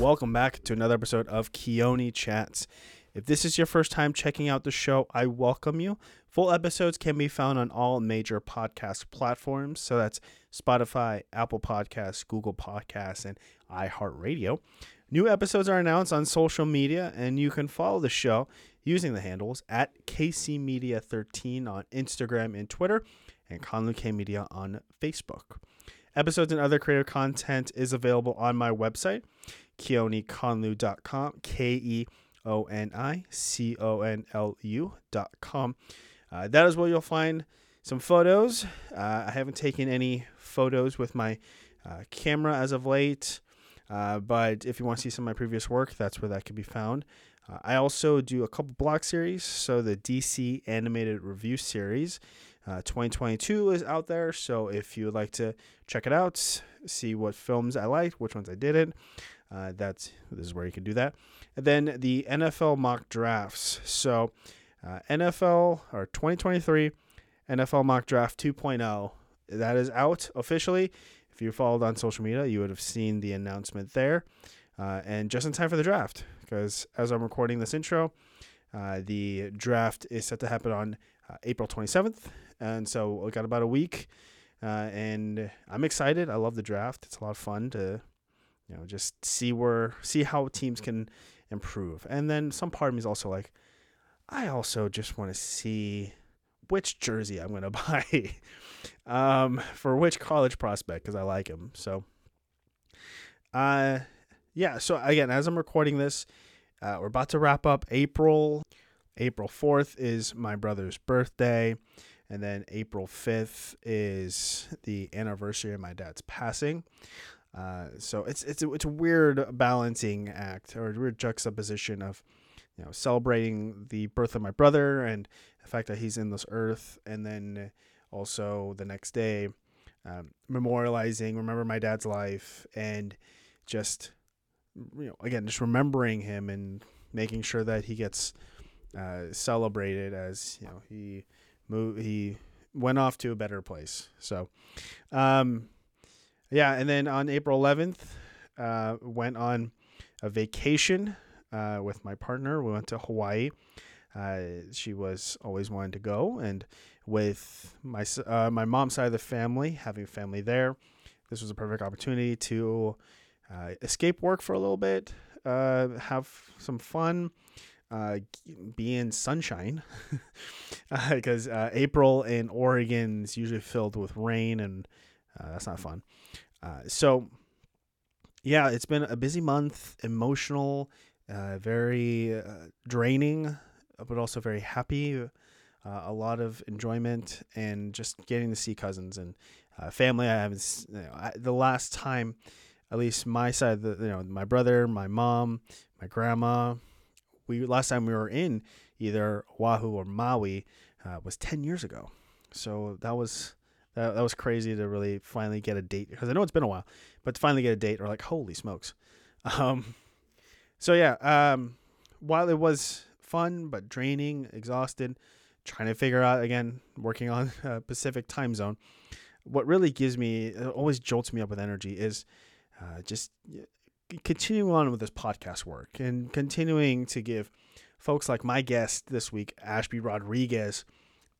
welcome back to another episode of Keoni Chats. If this is your first time checking out the show, I welcome you. Full episodes can be found on all major podcast platforms. So that's Spotify, Apple Podcasts, Google Podcasts, and iHeartRadio. New episodes are announced on social media, and you can follow the show using the handles at KCMedia13 on Instagram and Twitter, and Conlu K Media on Facebook. Episodes and other creative content is available on my website, keoniconlu.com, K E O N I C O N L U.com. Uh, that is where you'll find some photos. Uh, I haven't taken any photos with my uh, camera as of late, uh, but if you want to see some of my previous work, that's where that can be found. Uh, I also do a couple blog series, so the DC Animated Review Series. Uh, 2022 is out there, so if you would like to check it out, see what films I liked, which ones I didn't, uh, that's this is where you can do that. And then the NFL mock drafts. So uh, NFL or 2023 NFL mock draft 2.0 that is out officially. If you followed on social media, you would have seen the announcement there, uh, and just in time for the draft. Because as I'm recording this intro, uh, the draft is set to happen on uh, April 27th, and so we got about a week. Uh, and I'm excited. I love the draft. It's a lot of fun to, you know, just see where see how teams can improve. And then some part of me is also like, I also just want to see which jersey I'm gonna buy um, for which college prospect because I like him. So, uh, yeah. So again, as I'm recording this, uh, we're about to wrap up April. April 4th is my brother's birthday. And then April 5th is the anniversary of my dad's passing. Uh, so it's it's a, it's a weird balancing act or a weird juxtaposition of you know celebrating the birth of my brother and the fact that he's in this earth, and then also the next day um, memorializing, remember my dad's life, and just you know again just remembering him and making sure that he gets uh, celebrated as you know he moved he went off to a better place. So, um, yeah, and then on April 11th, uh, went on a vacation uh, with my partner. We went to Hawaii. Uh, she was always wanting to go, and with my uh, my mom's side of the family, having family there, this was a perfect opportunity to uh, escape work for a little bit, uh, have some fun, uh, be in sunshine because uh, uh, April in Oregon is usually filled with rain and uh, that's not fun. Uh, so, yeah, it's been a busy month, emotional, uh, very draining, but also very happy. a lot of enjoyment and just getting to see cousins and family. I haven't you know, I, the last time, at least my side, the, you know, my brother, my mom, my grandma, we last time we were in either Oahu or Maui uh, was 10 years ago. So that was that, that was crazy to really finally get a date because I know it's been a while, but to finally get a date or like holy smokes. Um, so yeah, um, while it was fun but draining, exhausted, trying to figure out again working on uh, Pacific time zone. What really gives me always jolts me up with energy is uh, just continuing on with this podcast work and continuing to give folks like my guest this week, Ashby Rodriguez,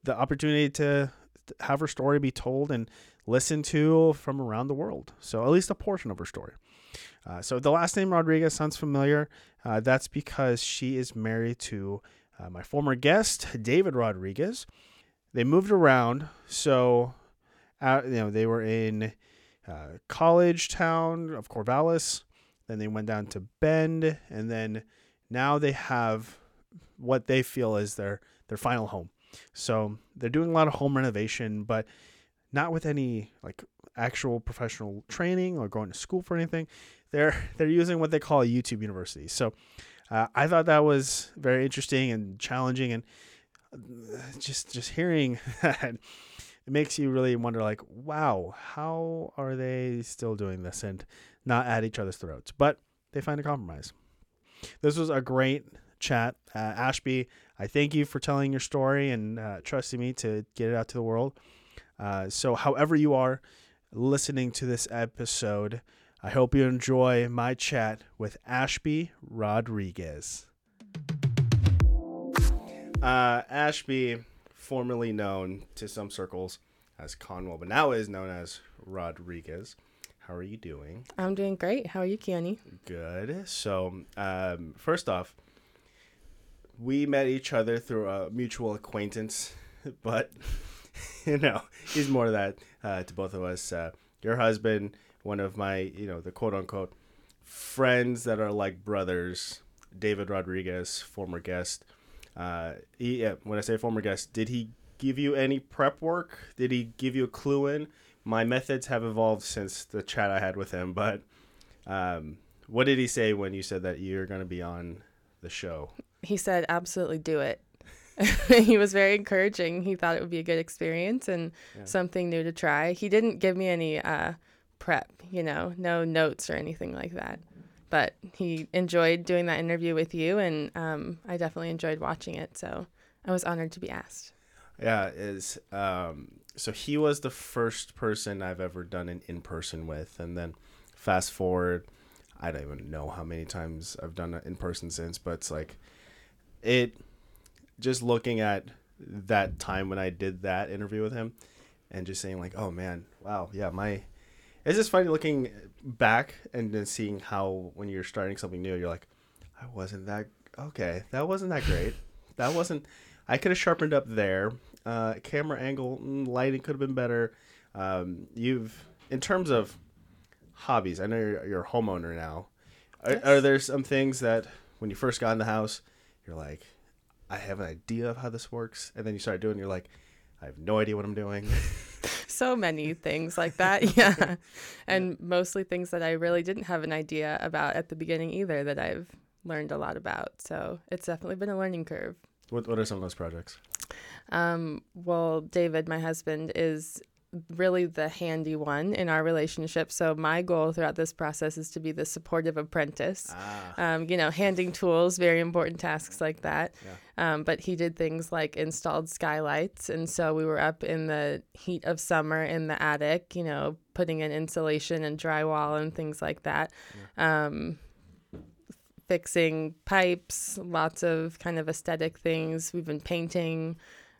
the opportunity to have her story be told and listened to from around the world. So, at least a portion of her story. Uh, so, the last name Rodriguez sounds familiar. Uh, that's because she is married to uh, my former guest, David Rodriguez. They moved around. So, you know, they were in uh, college town of Corvallis. Then they went down to Bend, and then now they have what they feel is their their final home. So they're doing a lot of home renovation, but not with any like actual professional training or going to school for anything. They're they're using what they call a YouTube university. So uh, I thought that was very interesting and challenging, and uh, just just hearing that it makes you really wonder like wow how are they still doing this and not at each other's throats. But they find a compromise. This was a great chat. Uh, Ashby, I thank you for telling your story and uh, trusting me to get it out to the world. Uh, so, however, you are listening to this episode, I hope you enjoy my chat with Ashby Rodriguez. Uh, Ashby, formerly known to some circles as Conwell, but now is known as Rodriguez. How are you doing? I'm doing great. How are you, Keoni? Good. So, um, first off, we met each other through a mutual acquaintance, but you know, he's more of that uh, to both of us. Uh, your husband, one of my, you know, the quote unquote friends that are like brothers, David Rodriguez, former guest. Uh, he, yeah, when I say former guest, did he give you any prep work? Did he give you a clue in? My methods have evolved since the chat I had with him, but um, what did he say when you said that you're going to be on the show? He said, absolutely do it. he was very encouraging. He thought it would be a good experience and yeah. something new to try. He didn't give me any uh, prep, you know, no notes or anything like that. But he enjoyed doing that interview with you, and um, I definitely enjoyed watching it. So I was honored to be asked. Yeah, is um, so he was the first person I've ever done an in person with, and then fast forward, I don't even know how many times I've done it in person since, but it's like it just looking at that time when I did that interview with him and just saying like, oh man, wow, yeah, my it's just funny looking back and then seeing how when you're starting something new, you're like, I wasn't that okay, that wasn't that great. that wasn't I could have sharpened up there. Uh, camera angle, mm, lighting could have been better. Um, you've in terms of hobbies, I know you're, you're a homeowner now. Are, are there some things that when you first got in the house, you're like, I have an idea of how this works, and then you start doing, you're like, I have no idea what I'm doing. so many things like that, yeah, and mostly things that I really didn't have an idea about at the beginning either that I've learned a lot about. So it's definitely been a learning curve. What What are some of those projects? Um, well, David, my husband, is really the handy one in our relationship. So my goal throughout this process is to be the supportive apprentice. Ah. Um, you know, handing tools, very important tasks like that. Yeah. Um, but he did things like installed skylights, and so we were up in the heat of summer in the attic. You know, putting in insulation and drywall and things like that. Yeah. Um, fixing pipes, lots of kind of aesthetic things. We've been painting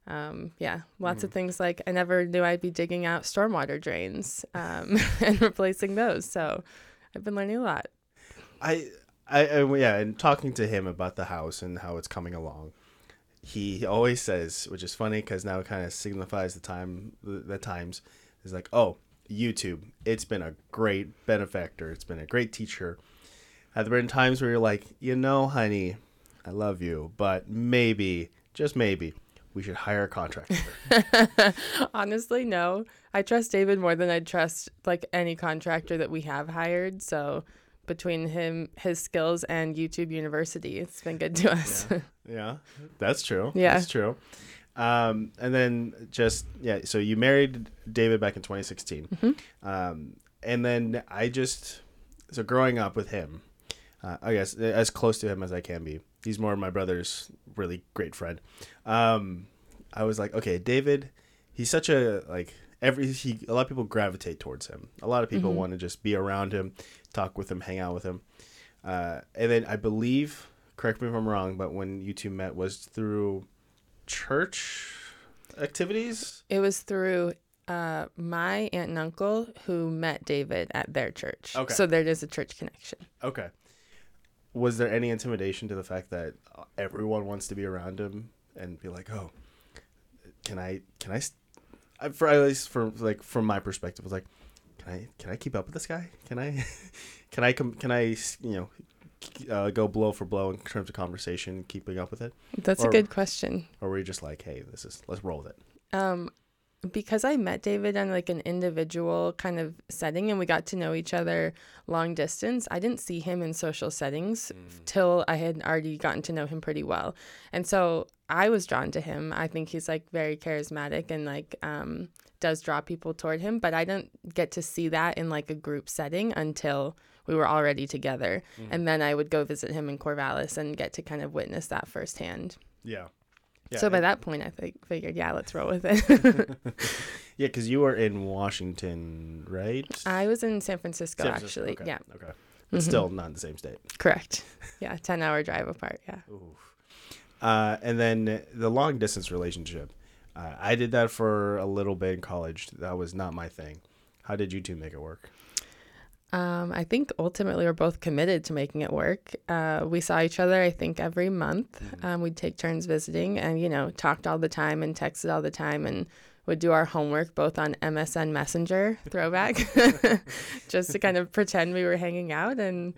um, yeah, lots mm. of things like I never knew I'd be digging out stormwater drains um, and replacing those. So I've been learning a lot. I, I, I, yeah, and talking to him about the house and how it's coming along, he always says, which is funny because now it kind of signifies the time, the, the times, is like, oh, YouTube, it's been a great benefactor. It's been a great teacher. Have there been times where you're like, you know, honey, I love you, but maybe, just maybe, we should hire a contractor. Honestly, no. I trust David more than I'd trust like any contractor that we have hired. So between him, his skills, and YouTube University, it's been good to us. Yeah, yeah. that's true. Yeah, that's true. Um, and then just yeah, so you married David back in 2016, mm-hmm. um, and then I just so growing up with him, uh, I guess as close to him as I can be he's more of my brother's really great friend. Um, I was like, okay, David, he's such a like every he a lot of people gravitate towards him. A lot of people mm-hmm. want to just be around him, talk with him, hang out with him. Uh, and then I believe, correct me if I'm wrong, but when you two met was through church activities. It was through uh, my aunt and uncle who met David at their church. Okay. So there is a church connection. Okay was there any intimidation to the fact that everyone wants to be around him and be like, oh, can I, can I, st-? for at least for like from my perspective, was like, can I, can I keep up with this guy? Can I, can I come, can I, you know, uh, go blow for blow in terms of conversation, keeping up with it? That's or, a good question. Or were you just like, hey, this is let's roll with it? Um, because I met David on like an individual kind of setting and we got to know each other long distance, I didn't see him in social settings mm. till I had already gotten to know him pretty well. And so I was drawn to him. I think he's like very charismatic and like um, does draw people toward him, but I didn't get to see that in like a group setting until we were already together. Mm. And then I would go visit him in Corvallis and get to kind of witness that firsthand. Yeah. Yeah, so by that point, I think figured, yeah, let's roll with it. yeah, because you were in Washington, right? I was in San Francisco, San Francisco, actually. okay, Yeah, Okay. But Mhm. still not in the same state. correct. Yeah, ten hour drive apart. Yeah. Oof. Uh, and then the long distance relationship. Uh, I did that for a little bit in college. That was not my thing. How did you two make it work? Um, I think ultimately we're both committed to making it work. Uh, we saw each other, I think, every month. Um, we'd take turns visiting and, you know, talked all the time and texted all the time and would do our homework both on MSN Messenger throwback just to kind of pretend we were hanging out. And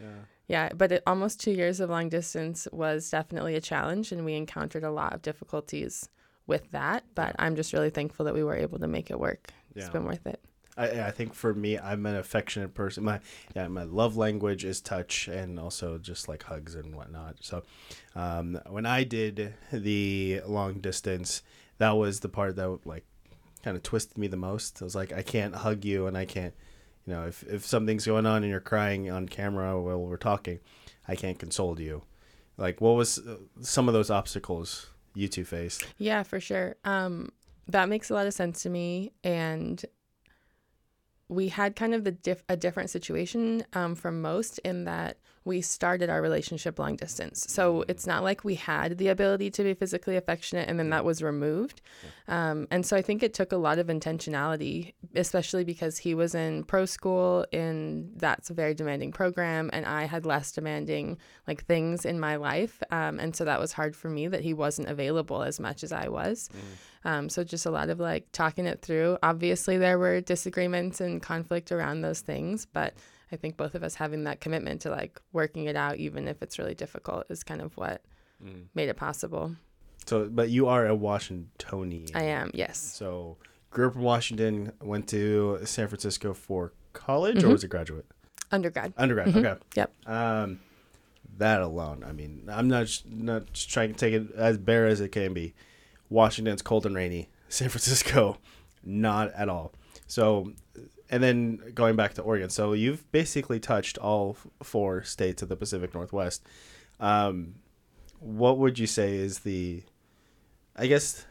yeah, but it, almost two years of long distance was definitely a challenge and we encountered a lot of difficulties with that. But I'm just really thankful that we were able to make it work. It's been worth it. I, I think for me, I'm an affectionate person. My yeah, my love language is touch and also just like hugs and whatnot. So, um, when I did the long distance, that was the part that like kind of twisted me the most. I was like, I can't hug you, and I can't, you know, if if something's going on and you're crying on camera while we're talking, I can't console you. Like, what was uh, some of those obstacles you two faced? Yeah, for sure. Um, that makes a lot of sense to me. And we had kind of the diff- a different situation um, from most in that we started our relationship long distance. So it's not like we had the ability to be physically affectionate and then that was removed. Um, and so I think it took a lot of intentionality, especially because he was in pro school and that's a very demanding program, and I had less demanding like things in my life. Um, and so that was hard for me that he wasn't available as much as I was. Um, so just a lot of like talking it through. Obviously, there were disagreements and conflict around those things, but I think both of us having that commitment to like working it out, even if it's really difficult, is kind of what made it possible. So, but you are a Washingtonian. I am, yes. So, grew up in Washington, went to San Francisco for college, or Mhm. was it graduate? Undergrad. Undergrad. Mhm. Okay. Yep. Um, that alone, I mean, I'm not not just trying to take it as bare as it can be. Washington's cold and rainy. San Francisco, not at all. So, and then going back to Oregon, so you've basically touched all four states of the Pacific Northwest. Um, what would you say is the, I guess,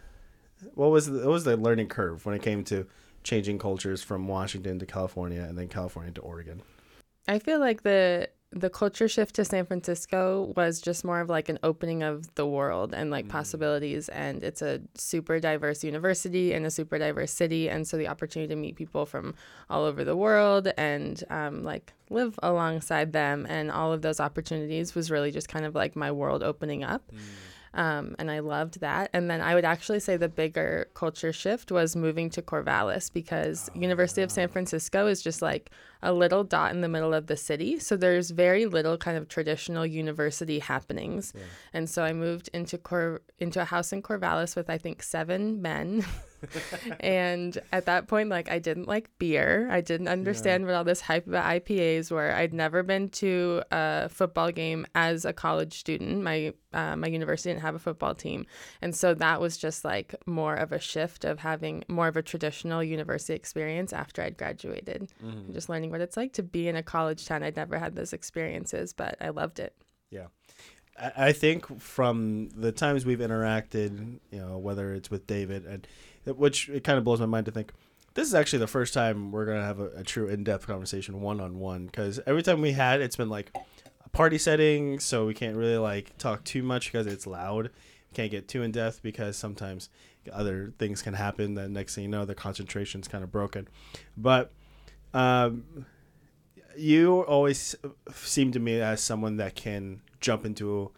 what was the, what was the learning curve when it came to changing cultures from Washington to California and then California to Oregon? I feel like the the culture shift to San Francisco was just more of like an opening of the world and like possibilities and it's a super diverse university and a super diverse city and so the opportunity to meet people from all over the world and um, like live alongside them and all of those opportunities was really just kind of like my world opening up um, and I loved that. And then I would actually say the bigger culture shift was moving to Corvallis because University of San Francisco is just like a little dot in the middle of the city. So there's very little kind of traditional university happenings. And so I moved into Cor- into a house in Corvallis with I think seven men. and at that point, like I didn't like beer. I didn't understand what all this hype about IPAs were. I'd never been to a football game as a college student. My uh, my university didn't have a football team, and so that was just like more of a shift of having more of a traditional university experience after I'd graduated. And Just learning what it's like to be in a college town. I'd never had those experiences, but I loved it. Yeah. I I think from the times we've interacted, you know, whether it's with David and which it kind of blows my mind to think this is actually the first time we're gonna have a, a true in-depth conversation one on one because every time we had it's been like a party setting so we can't really like talk too much because it's loud we can't get too in depth because sometimes other things can happen the next thing you know the concentration's kind of broken but um you always seem to me as someone that can jump into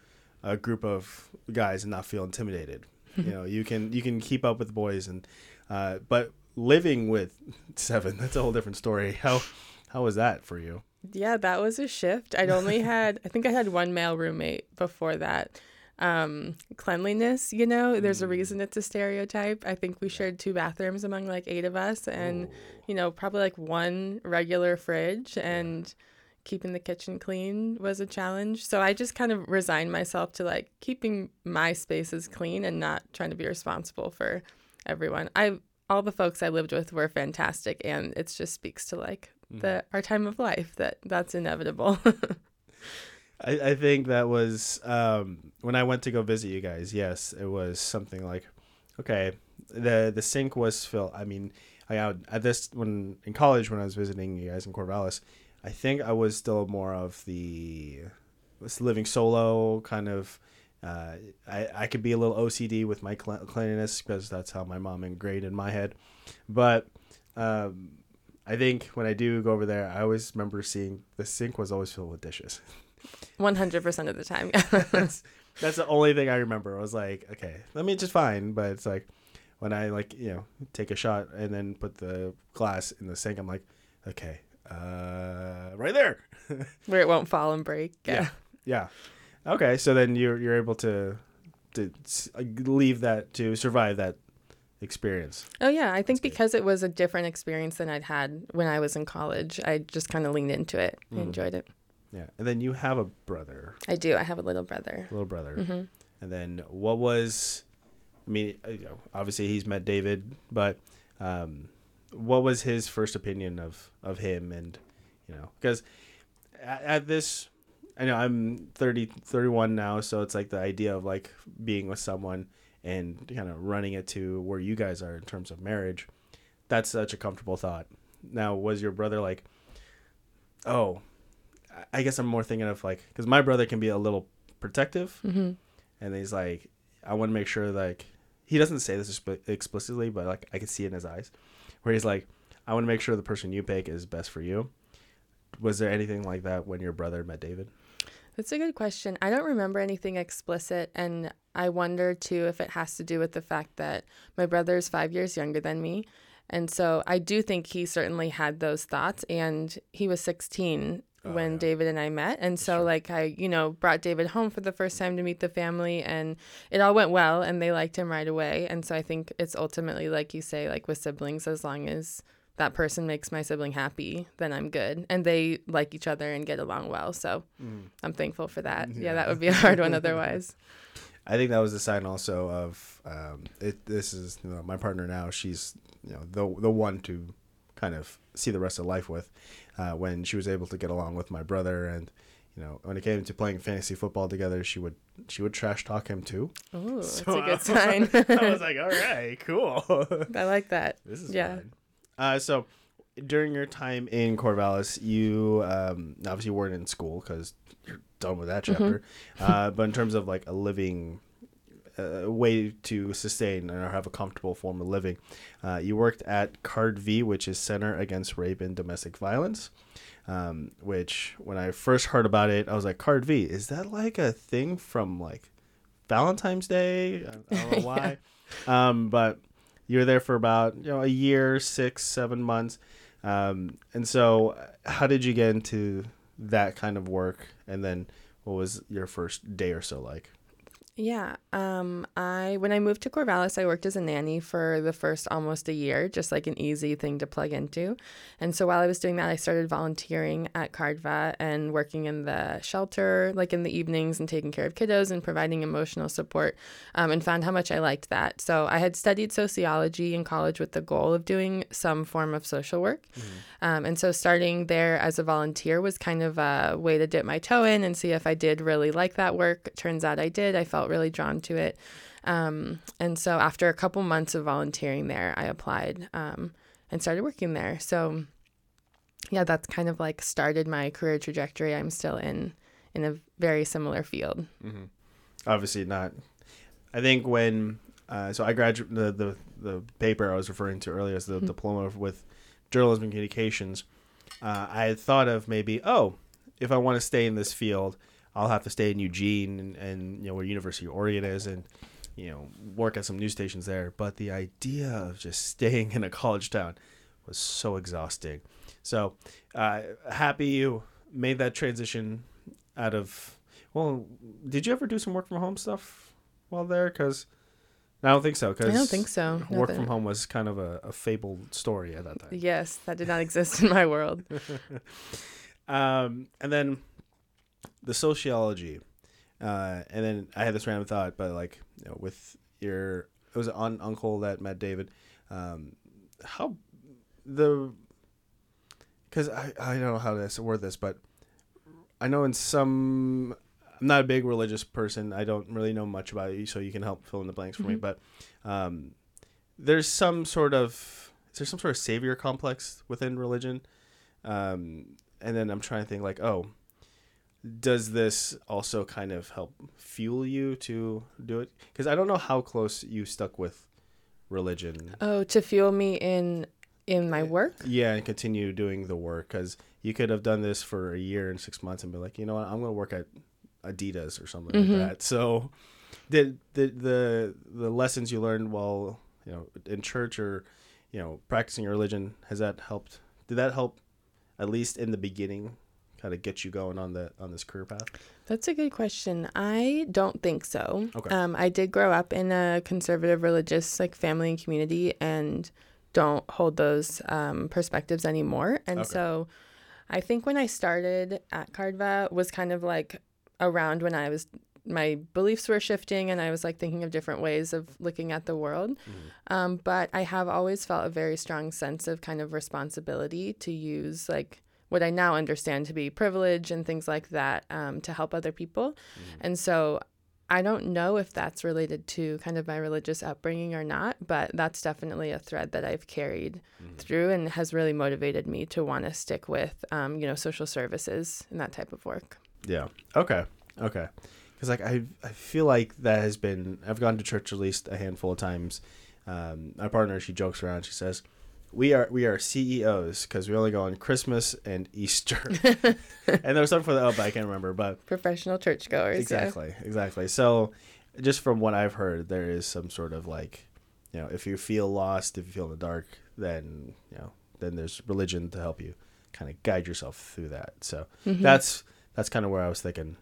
a group of guys and not feel intimidated. You know, you can you can keep up with the boys and uh, but living with seven, that's a whole different story. How how was that for you? Yeah, that was a shift. I'd only had, I think I had one male roommate before that. Um, cleanliness, you know, there's a reason it's a stereotype. I think we shared two bathrooms among like eight of us, and, you know, probably like one regular fridge, and keeping the kitchen clean was a challenge. So I just kind of resigned myself to like keeping my spaces clean and not trying to be responsible for everyone. I, all the folks I lived with were fantastic, and it just speaks to like the our time of life that that's inevitable. I, I think that was um, when I went to go visit you guys. Yes, it was something like, okay, the the sink was filled. I mean, I at this when in college when I was visiting you guys in Corvallis, I think I was still more of the was living solo kind of. Uh, I, I could be a little OCD with my cleanliness because that's how my mom ingrained in my head. But um, I think when I do go over there, I always remember seeing the sink was always filled with dishes. One hundred percent of the time. that's, that's the only thing I remember. I was like, okay, let me just fine, but it's like when I like you know take a shot and then put the glass in the sink, I'm like, okay, uh, right there, where it won't fall and break. Yeah. yeah, yeah. Okay, so then you're you're able to to leave that to survive that experience. Oh yeah, I think because it was a different experience than I'd had when I was in college, I just kind of leaned into it. Mm. I enjoyed it. Yeah, and then you have a brother. I do. I have a little brother. Little brother. Mm-hmm. And then what was? I mean, uh, you know, obviously he's met David, but um, what was his first opinion of of him? And you know, because at, at this, I know I'm 30, 31 now, so it's like the idea of like being with someone and kind of running it to where you guys are in terms of marriage. That's such a comfortable thought. Now, was your brother like, oh, I guess I'm more thinking of like because my brother can be a little protective, mm-hmm. and he's like, I want to make sure like he doesn't say this explicitly, but like I can see it in his eyes, where he's like, I want to make sure the person you pick is best for you. Was there anything like that when your brother met David? That's a good question. I don't remember anything explicit, and I wonder too if it has to do with the fact that my brother is five years younger than me. And so I do think he certainly had those thoughts, and he was 16 oh, when yeah. David and I met. And so, like, I, you know, brought David home for the first time to meet the family, and it all went well, and they liked him right away. And so I think it's ultimately, like you say, like with siblings, as long as that person makes my sibling happy, then I'm good. And they like each other and get along well. So mm. I'm thankful for that. Yeah. yeah, that would be a hard one otherwise. I think that was a sign also of um, it. This is you know, my partner now. She's you know the the one to kind of see the rest of life with. Uh, when she was able to get along with my brother, and you know when it came to playing fantasy football together, she would she would trash talk him too. Oh, so that's a good sign. I was like, all right, cool. I like that. This is yeah. Fine. Uh, so during your time in Corvallis, you um, obviously weren't in school because you're done with that mm-hmm. chapter. Mm-hmm. uh, but in terms of like a living uh, way to sustain or have a comfortable form of living, uh, you worked at CARD V, which is Center Against Rape and Domestic Violence. Um, which when I first heard about it, I was like, CARD V, is that like a thing from like Valentine's Day? I don't know why. yeah. um, but you were there for about you know a year, six, seven months. Um, and so, how did you get into that kind of work? And then, what was your first day or so like? Yeah. Um, I when I moved to Corvallis, I worked as a nanny for the first almost a year, just like an easy thing to plug into. And so while I was doing that, I started volunteering at CARDVA and working in the shelter, like in the evenings, and taking care of kiddos and providing emotional support. Um, and found how much I liked that. So I had studied sociology in college with the goal of doing some form of social work. Mm-hmm. Um, and so starting there as a volunteer was kind of a way to dip my toe in and see if I did really like that work. Turns out I did. I felt really drawn to it. Um, and so after a couple months of volunteering there, I applied um, and started working there. So yeah, that's kind of like started my career trajectory. I'm still in in a very similar field. Mm-hmm. Obviously not. I think when uh, so I graduated the, the the paper I was referring to earlier is the mm-hmm. diploma with journalism and communications. Uh, I had thought of maybe oh if I want to stay in this field, I'll have to stay in Eugene and, and you know where University of Oregon is and you know work at some news stations there. But the idea of just staying in a college town was so exhausting. So uh, happy you made that transition out of. Well, did you ever do some work from home stuff while there? Because I don't think so. Cause I don't think so. Work from home was kind of a, a fabled story at that time. Yes, that did not exist in my world. um, and then the sociology, uh, and then I had this random thought, but like you know, with your it was an uncle that met David. Um, how the because I, I don't know how to word this, but I know in some I'm not a big religious person. I don't really know much about you, so you can help fill in the blanks for mm-hmm. me. But um, there's some sort of is there some sort of savior complex within religion? Um, and then I'm trying to think like, oh, does this also kind of help fuel you to do it? Because I don't know how close you stuck with religion. Oh, to fuel me in in my work. Yeah, and continue doing the work because you could have done this for a year and six months and be like, you know what, I'm going to work at Adidas or something mm-hmm. like that. So, did the the the lessons you learned while you know in church or you know practicing your religion has that helped? Did that help at least in the beginning? Kind of get you going on the on this career path. That's a good question. I don't think so. Okay. Um, I did grow up in a conservative religious like family and community, and don't hold those um, perspectives anymore. And okay. so, I think when I started at Cardva was kind of like around when I was my beliefs were shifting and I was like thinking of different ways of looking at the world. Mm-hmm. Um, but I have always felt a very strong sense of kind of responsibility to use like what I now understand to be privilege and things like that um, to help other people. Mm-hmm. And so I don't know if that's related to kind of my religious upbringing or not, but that's definitely a thread that I've carried mm-hmm. through and has really motivated me to want to stick with, um, you know, social services and that type of work. Yeah. Okay. Okay. Because like I I feel like that has been I've gone to church at least a handful of times. Um, my partner she jokes around. She says, "We are we are CEOs because we only go on Christmas and Easter." and there was something for the oh, but I can't remember. But professional churchgoers. Exactly. Yeah. Exactly. So, just from what I've heard, there is some sort of like, you know, if you feel lost, if you feel in the dark, then you know, then there's religion to help you kind of guide yourself through that. So mm-hmm. that's that's kind of where I was thinking.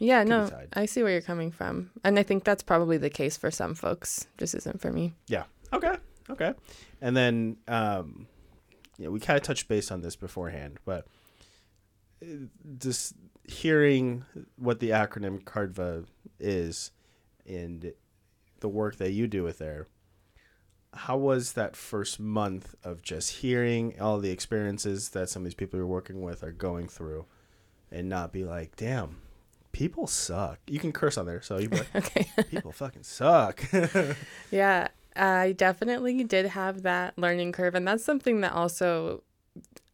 Yeah, no, I see where you're coming from, and I think that's probably the case for some folks. Just isn't for me. Yeah. Okay. Okay. And then, um, yeah, we kind of touched base on this beforehand, but uh, just hearing what the acronym CARDVA is and the work that you do with there, how was that first month of just hearing all the experiences that some of these people you're working with are going through? and not be like, damn, people suck. You can curse on there, so you like, okay. people fucking suck. yeah, I definitely did have that learning curve, and that's something that also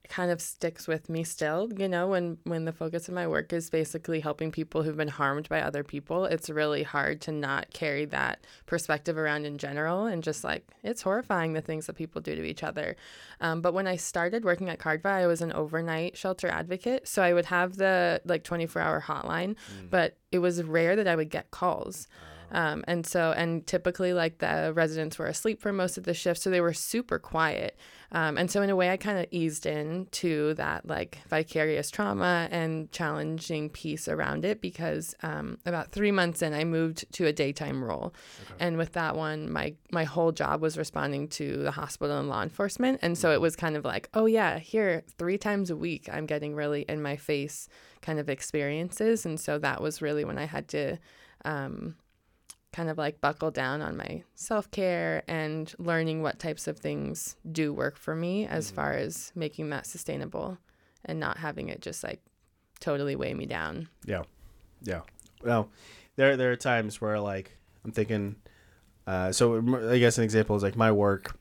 kind of sticks with me still you know when when the focus of my work is basically helping people who've been harmed by other people it's really hard to not carry that perspective around in general and just like it's horrifying the things that people do to each other. Um, but when i started working at cardva i was an overnight shelter advocate so i would have the like 24 hour hotline mm. but it was rare that i would get calls. Uh um, and so, and typically, like the residents were asleep for most of the shift, so they were super quiet. Um, and so, in a way, I kind of eased into that like vicarious trauma and challenging piece around it because um, about three months in, I moved to a daytime role, okay. and with that one, my my whole job was responding to the hospital and law enforcement, and so it mm-hmm. was kind of like, oh yeah, here three times a week, I'm getting really in my face kind of experiences, and so that was really when I had to. Um, kind of like buckle down on my self care and learning what types of things do work for me as mm-hmm. far as making that sustainable and not having it just like totally weigh me down. Yeah. Yeah. Well, there there are times where like I'm thinking uh, so I guess an example is like my work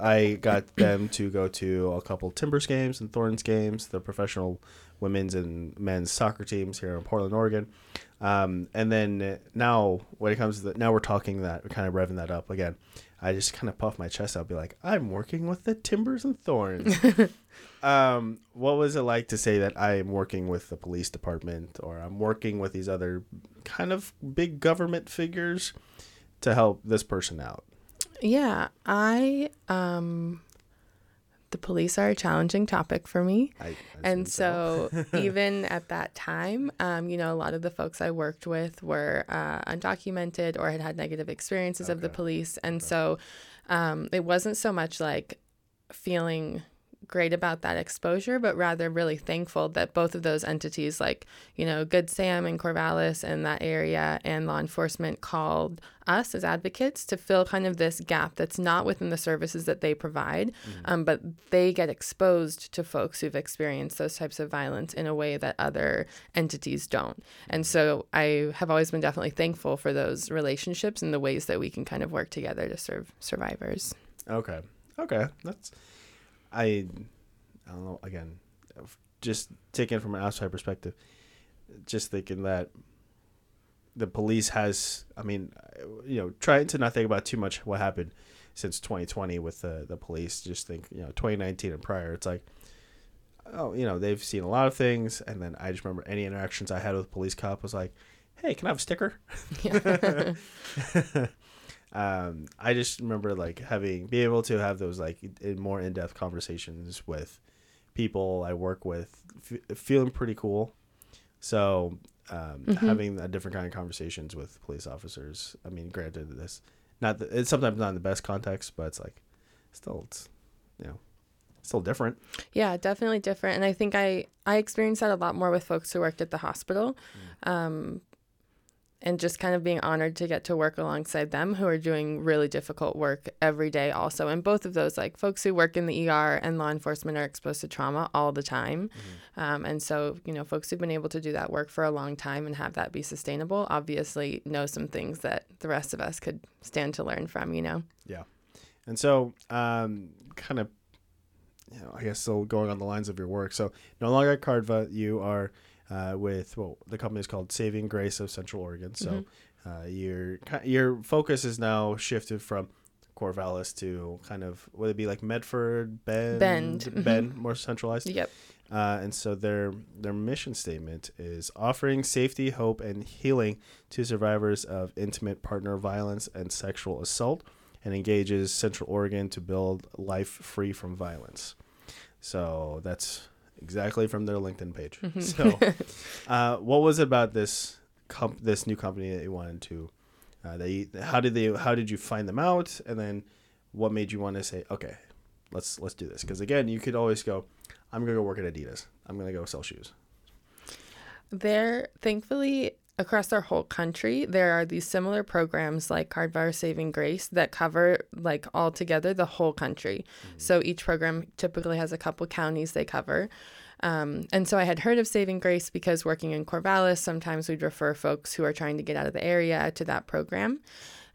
I got them to go to a couple Timbers games and Thorns games, the professional women's and men's soccer teams here in Portland, Oregon. Um, and then now, when it comes to the, now we're talking that we're kind of revving that up again. I just kind of puff my chest out, be like, I'm working with the Timbers and Thorns. um, what was it like to say that I am working with the police department or I'm working with these other kind of big government figures to help this person out? Yeah, I um the police are a challenging topic for me. I, I and so, so even at that time, um, you know, a lot of the folks I worked with were uh, undocumented or had had negative experiences okay. of the police. And okay. so um, it wasn't so much like feeling great about that exposure, but rather really thankful that both of those entities, like, you know, Good Sam and Corvallis and that area and law enforcement called us as advocates to fill kind of this gap that's not within the services that they provide, mm-hmm. um, but they get exposed to folks who've experienced those types of violence in a way that other entities don't. And so I have always been definitely thankful for those relationships and the ways that we can kind of work together to serve survivors. Okay. Okay. That's I I don't know again just taking from an outside perspective just thinking that the police has I mean uh, you know trying to not think about too much what happened since 2020 with the the police just think you know 2019 and prior it's like oh you know they've seen a lot of things and then I just remember any interactions I had with police cop was like hey can I have a sticker yeah. um, I just remember like having be able to have those like in more in depth conversations with people I work with, f- feeling pretty cool. So um, mm-hmm. having a different kind of conversations with police officers. I mean, granted, this not the, it's sometimes not in the best context, but it's like still it's you know still different. Yeah, definitely different. And I think I I experienced that a lot more with folks who worked at the hospital. Mm. Um, and just kind of being honored to get to work alongside them who are doing really difficult work every day also. And both of those like folks who work in the er and law enforcement are exposed to trauma all the time. Mm-hmm. um, and so you know folks who've been able to do that work for a long time and have that be sustainable obviously know some things that the rest of us could stand to learn from you know? Yeah. And so um, kind of you know i guess still going on the lines of your work. So no longer at cardva you are uh, with well, the company is called Saving Grace of Central Oregon. So mm-hmm. uh, your your focus is now shifted from Corvallis to kind of would it be like Medford, Bend, Bend, mm-hmm. Bend, more centralized. Yep. Uh, and so their their mission statement is offering safety, hope, and healing to survivors of intimate partner violence and sexual assault, and engages Central Oregon to build life free from violence. So that's exactly from their LinkedIn page. Mm-hmm. So, uh, what was it about this comp- this new company that you wanted to? Uh, they how did they how did you find them out, and then what made you want to say okay, let's let's do this? Because again, you could always go, I'm gonna go work at Adidas. I'm gonna go sell shoes. There, thankfully, across our whole country, there are these similar programs like Cardva Saving Grace that cover like all together the whole country. Mm-hmm. So each program typically has a couple counties they cover. Um, and so I had heard of Saving Grace because working in Corvallis, sometimes we'd refer folks who are trying to get out of the area to that program.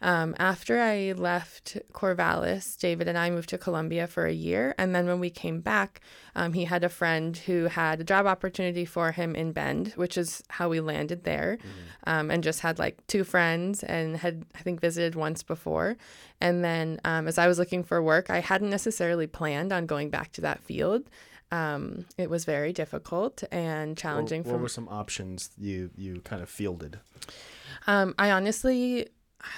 Um, after I left Corvallis, David and I moved to Colombia for a year. And then when we came back, um, he had a friend who had a job opportunity for him in Bend, which is how we landed there, mm-hmm. um, and just had like two friends and had, I think, visited once before. And then um, as I was looking for work, I hadn't necessarily planned on going back to that field. Um, it was very difficult and challenging. What, what were some options you you kind of fielded? Um, I honestly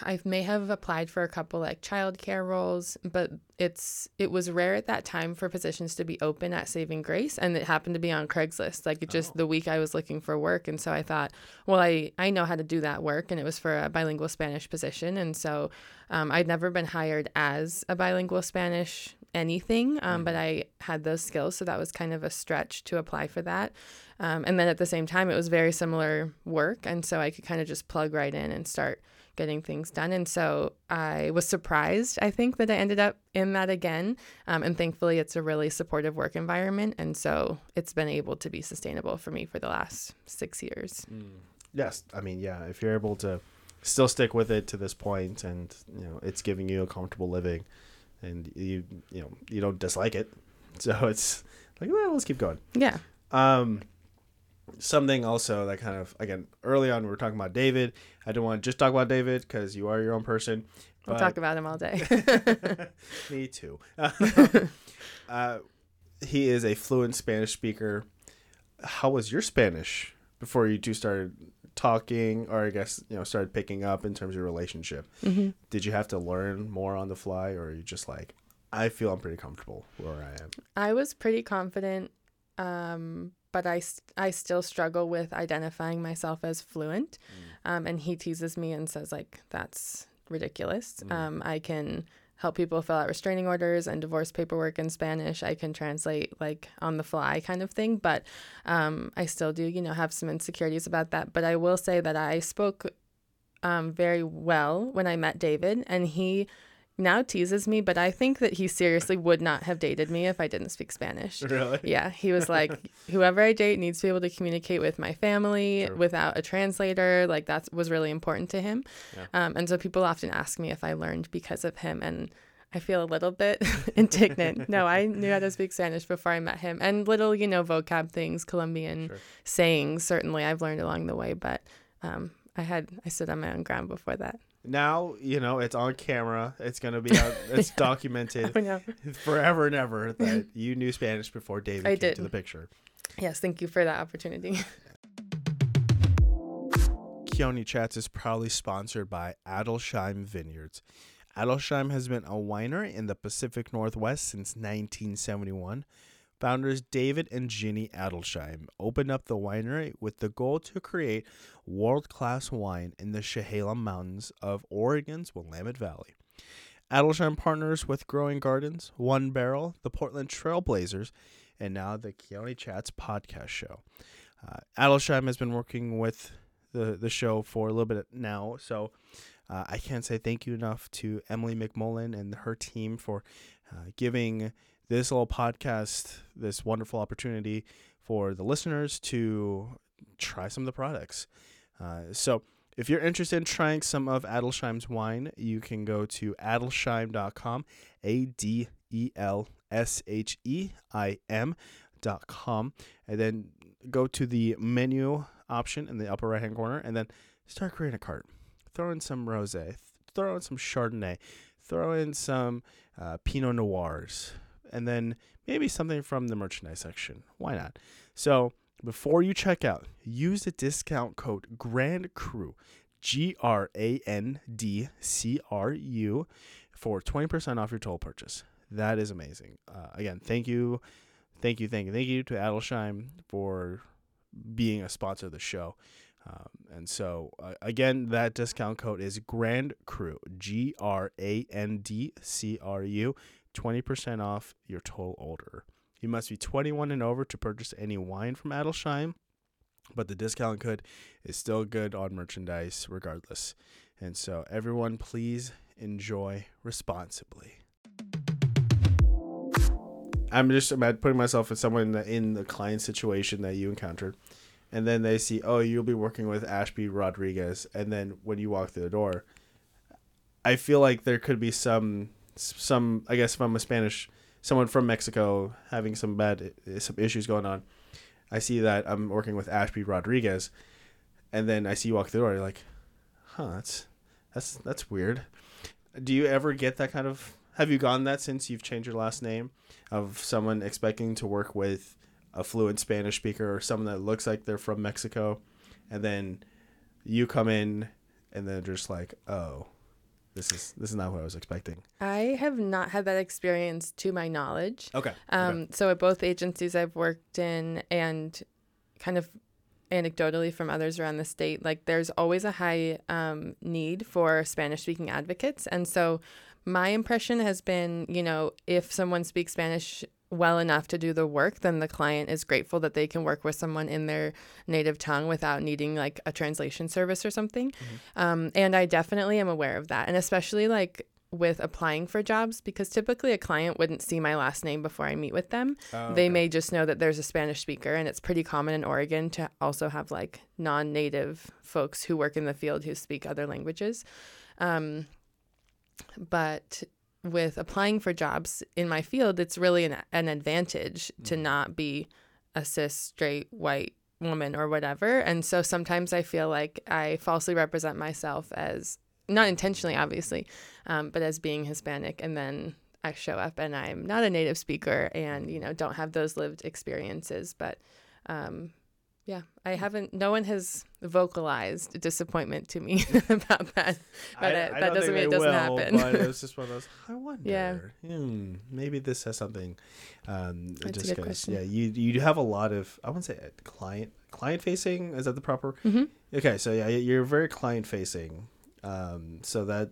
I may have applied for a couple like childcare roles, but it's it was rare at that time for positions to be open at Saving Grace, and it happened to be on Craigslist. Like just oh. the week I was looking for work, and so I thought, well, I I know how to do that work, and it was for a bilingual Spanish position, and so um, I'd never been hired as a bilingual Spanish anything, um, mm but I had those skills, so that was kind of a stretch to apply for that. Um, and then at the same time, it was very similar work, and so I could kind of just plug right in and start getting things done. And so I was surprised, I think, that I ended up in that again. Um, and thankfully, it's a really supportive work environment. And so it's been able to be sustainable for me for the last six years. Mm. Yes. I mean, yeah, if you're able to still stick with it to this point and, you know, it's giving you a comfortable living and you, you know, you don't dislike it. So it's like, well, let's keep going. Yeah. Um, something also that kind of again early on we were talking about David. I don't want to just talk about David because you are your own person. We'll talk about him all day. me too. uh, he is a fluent Spanish speaker. How was your Spanish before you two started talking, or I guess you know started picking up in terms of your relationship? Mm-hmm. Did you have to learn more on the fly, or are you just like, I feel I'm pretty comfortable where I am? I was pretty confident. Um, but I, I still struggle with identifying myself as fluent. Mm. Um, and he teases me and says, like, that's ridiculous. Mm. Um, I can help people fill out restraining orders and divorce paperwork in Spanish. I can translate like on the fly kind of thing, but um, I still do, you know, have some insecurities about that. But I will say that I spoke um, very well when I met David, and he now teases me, but I think that he seriously would not have dated me if I didn't speak Spanish. Really? Yeah. He was like, whoever I date needs to be able to communicate with my family Sure. without a translator. Like, that was really important to him. Yeah. Um, and so people often ask me if I learned because of him. And I feel a little bit indignant. No, I knew how to speak Spanish before I met him. And little, you know, vocab things, Colombian Sure. sayings, certainly I've learned along the way. But um, I had, I stood on my own ground before that. Now you know it's on camera. It's gonna be out. It's documented I know. forever and ever that you knew Spanish before David I came did. to the picture. Yes, thank you for that opportunity. Keoni Chats is proudly sponsored by Adelsheim Vineyards. Adelsheim has been a winery in the Pacific Northwest since 1971. Founders David and Ginny Adelsheim opened up the winery with the goal to create world class wine in the Chehalem Mountains of Oregon's Willamette Valley. Adelsheim partners with Growing Gardens, One Barrel, the Portland Trailblazers, and now the Keoni Chats podcast show. Uh, Adelsheim has been working with the, the show for a little bit now, so uh, I can't say thank you enough to Emily McMullen and her team for uh, giving this little podcast this wonderful opportunity for the listeners to try some of the products. Uh, so, if you're interested in trying some of Adelsheim's wine, you can go to adelsheim.com, A D E L S H E I M.com, and then go to the menu option in the upper right hand corner, and then start creating a cart. Throw in some rose, throw in some Chardonnay, throw in some uh, Pinot Noirs, and then maybe something from the merchandise section. Why not? So before you check out, use the discount code Grand Cru, G R A N D C R U, for 20% off your total purchase. That is amazing. Uh, again, thank you, thank you, thank you, thank you to Adelsheim for being a sponsor of the show. Um, and so, uh, again, that discount code is Grand Cru, G R A N D C R U, 20% off your total order. You must be 21 and over to purchase any wine from Adelsheim, but the discount code is still good on merchandise regardless. And so, everyone, please enjoy responsibly. I'm just putting myself in someone in the, in the client situation that you encountered, and then they see, oh, you'll be working with Ashby Rodriguez, and then when you walk through the door, I feel like there could be some some I guess if I'm a Spanish someone from Mexico having some bad some issues going on, I see that I'm working with Ashby Rodriguez, and then I see you walk through the door, you're like, huh, that's that's that's weird. Do you ever get that kind of? Have you gone that since you've changed your last name, of someone expecting to work with a fluent Spanish speaker or someone that looks like they're from Mexico, and then you come in and they're just like, oh, this is this is not what I was expecting. I have not had that experience to my knowledge. Okay. Um, So at both agencies I've worked in and kind of anecdotally from others around the state, like there's always a high um, need for Spanish speaking advocates. And so my impression has been, you know, if someone speaks Spanish well enough to do the work, then the client is grateful that they can work with someone in their native tongue without needing like a translation service or something. Um, and I definitely am aware of that. And especially like with applying for jobs, because typically a client wouldn't see my last name before I meet with them. Oh, They may just know that there's a Spanish speaker, and it's pretty common in Oregon to also have like non native folks who work in the field who speak other languages. Um, but with applying for jobs in my field, it's really an, an advantage to Mhm. not be a cis, straight, white woman or whatever. And so sometimes I feel like I falsely represent myself as, not intentionally, obviously, um, but as being Hispanic. And then I show up and I'm not a native speaker and, you know, don't have those lived experiences. But um, yeah, I haven't, no one has vocalized disappointment to me about that. But it- that doesn't mean it doesn't will, happen. But it was just one of those. I wonder. Yeah. Hmm, maybe this has something. Um, That's a just good 'cause, question. yeah, you you have a lot of. I wouldn't say client client facing. Is that the proper? hmm Okay, so yeah, you're very client facing. Um, so that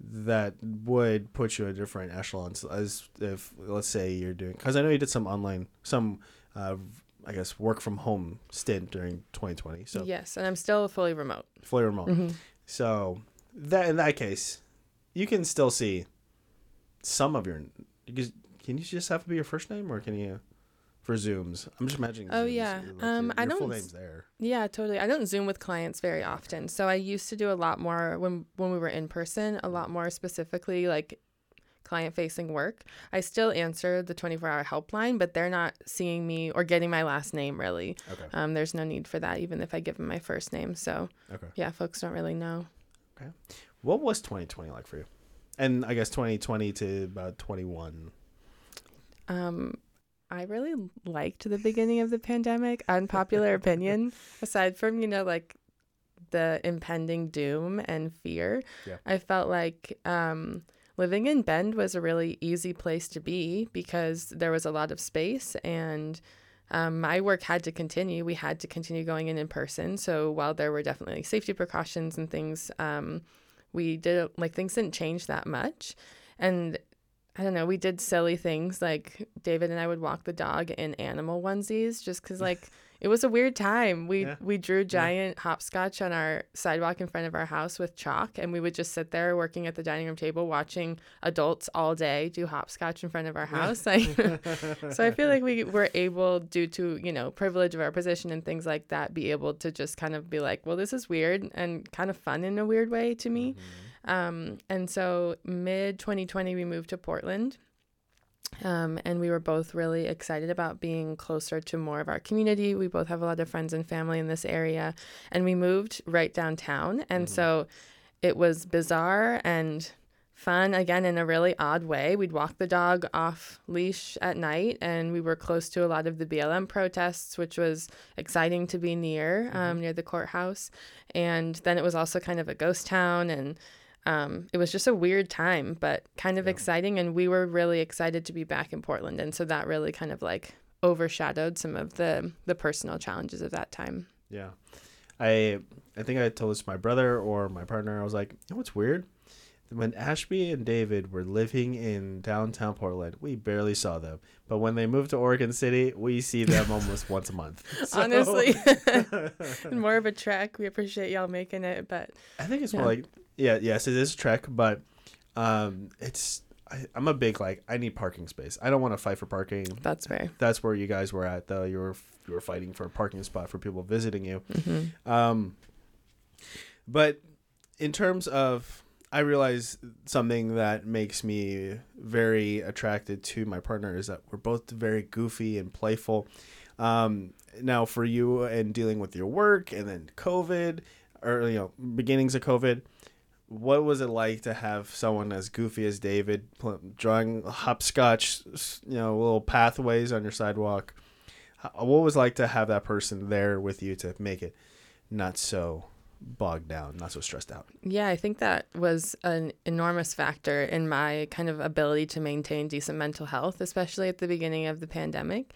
that would put you a different echelon as if let's say you're doing because I know you did some online some uh, I guess work from home stint during 2020. So yes, and I'm still fully remote. Fully remote. Mm-hmm. So that in that case, you can still see some of your. Can you just have to be your first name, or can you? for Zooms. I'm just imagining. Oh Zooms, yeah, like um, your, I don't. Full name's there. Yeah, totally. I don't Zoom with clients very often, so I used to do a lot more when when we were in person. A lot more specifically, like client facing work. I still answer the 24 hour helpline, but they're not seeing me or getting my last name really. Okay. Um, there's no need for that, even if I give them my first name. So, okay. yeah, folks don't really know. Okay. What was 2020 like for you? And I guess 2020 to about 21. Um, I really liked the beginning of the pandemic. Unpopular opinion, aside from, you know, like the impending doom and fear, yeah. I felt like um, living in Bend was a really easy place to be because there was a lot of space and um, my work had to continue. We had to continue going in in person. So while there were definitely safety precautions and things, um, we did like things didn't change that much. And I don't know, we did silly things like David and I would walk the dog in animal onesies just because like it was a weird time. We yeah. we drew giant yeah. hopscotch on our sidewalk in front of our house with chalk and we would just sit there working at the dining room table watching adults all day do hopscotch in front of our house. Like so I feel like we were able due to, you know, privilege of our position and things like that be able to just kind of be like, well, this is weird and kind of fun in a weird way to me. Mm-hmm um, and so mid 2020, we moved to Portland. Um, and we were both really excited about being closer to more of our community. We both have a lot of friends and family in this area. And we moved right downtown. And mm-hmm. so it was bizarre and fun again in a really odd way. We'd walk the dog off leash at night, and we were close to a lot of the BLM protests, which was exciting to be near, um, mm-hmm. near the courthouse. And then it was also kind of a ghost town, and um, it was just a weird time, but kind of yeah. exciting. And we were really excited to be back in Portland. And so that really kind of like overshadowed some of the the personal challenges of that time. Yeah. I I think I told this to my brother or my partner. I was like, you know what's weird? When Ashby and David were living in downtown Portland, we barely saw them. But when they moved to Oregon City, we see them almost once a month. So. Honestly, more of a trek. We appreciate y'all making it, but I think it's yeah. more like yeah, yes, it is Trek, but um, it's I, am a big like I need parking space. I don't want to fight for parking. That's fair. That's where you guys were at though. You were you were fighting for a parking spot for people visiting you. Mm-hmm. Um, but in terms of I realize something that makes me very attracted to my partner is that we're both very goofy and playful. Um, now, for you and dealing with your work and then COVID, or you know, beginnings of COVID, what was it like to have someone as goofy as David drawing hopscotch, you know, little pathways on your sidewalk? What was like to have that person there with you to make it not so bogged down, not so stressed out? Yeah, I think that was an enormous factor in my kind of ability to maintain decent mental health, especially at the beginning of the pandemic.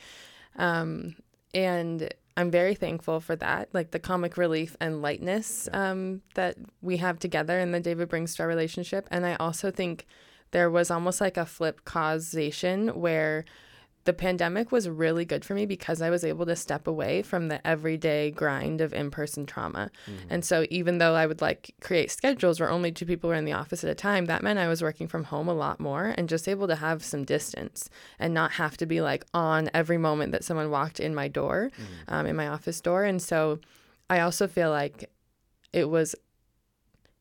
Um, and I'm very thankful for that, like the comic relief and lightness um, that we have together in the David brings to our relationship. And I also think there was almost like a flip causation where the pandemic was really good for me because I was able to step away from the everyday grind of in person trauma. Mm-hmm. And so, even though I would like create schedules where only two people were in the office at a time, that meant I was working from home a lot more and just able to have some distance and not have to be like on every moment that someone walked in my door, mm-hmm. um, in my office door. And so, I also feel like it was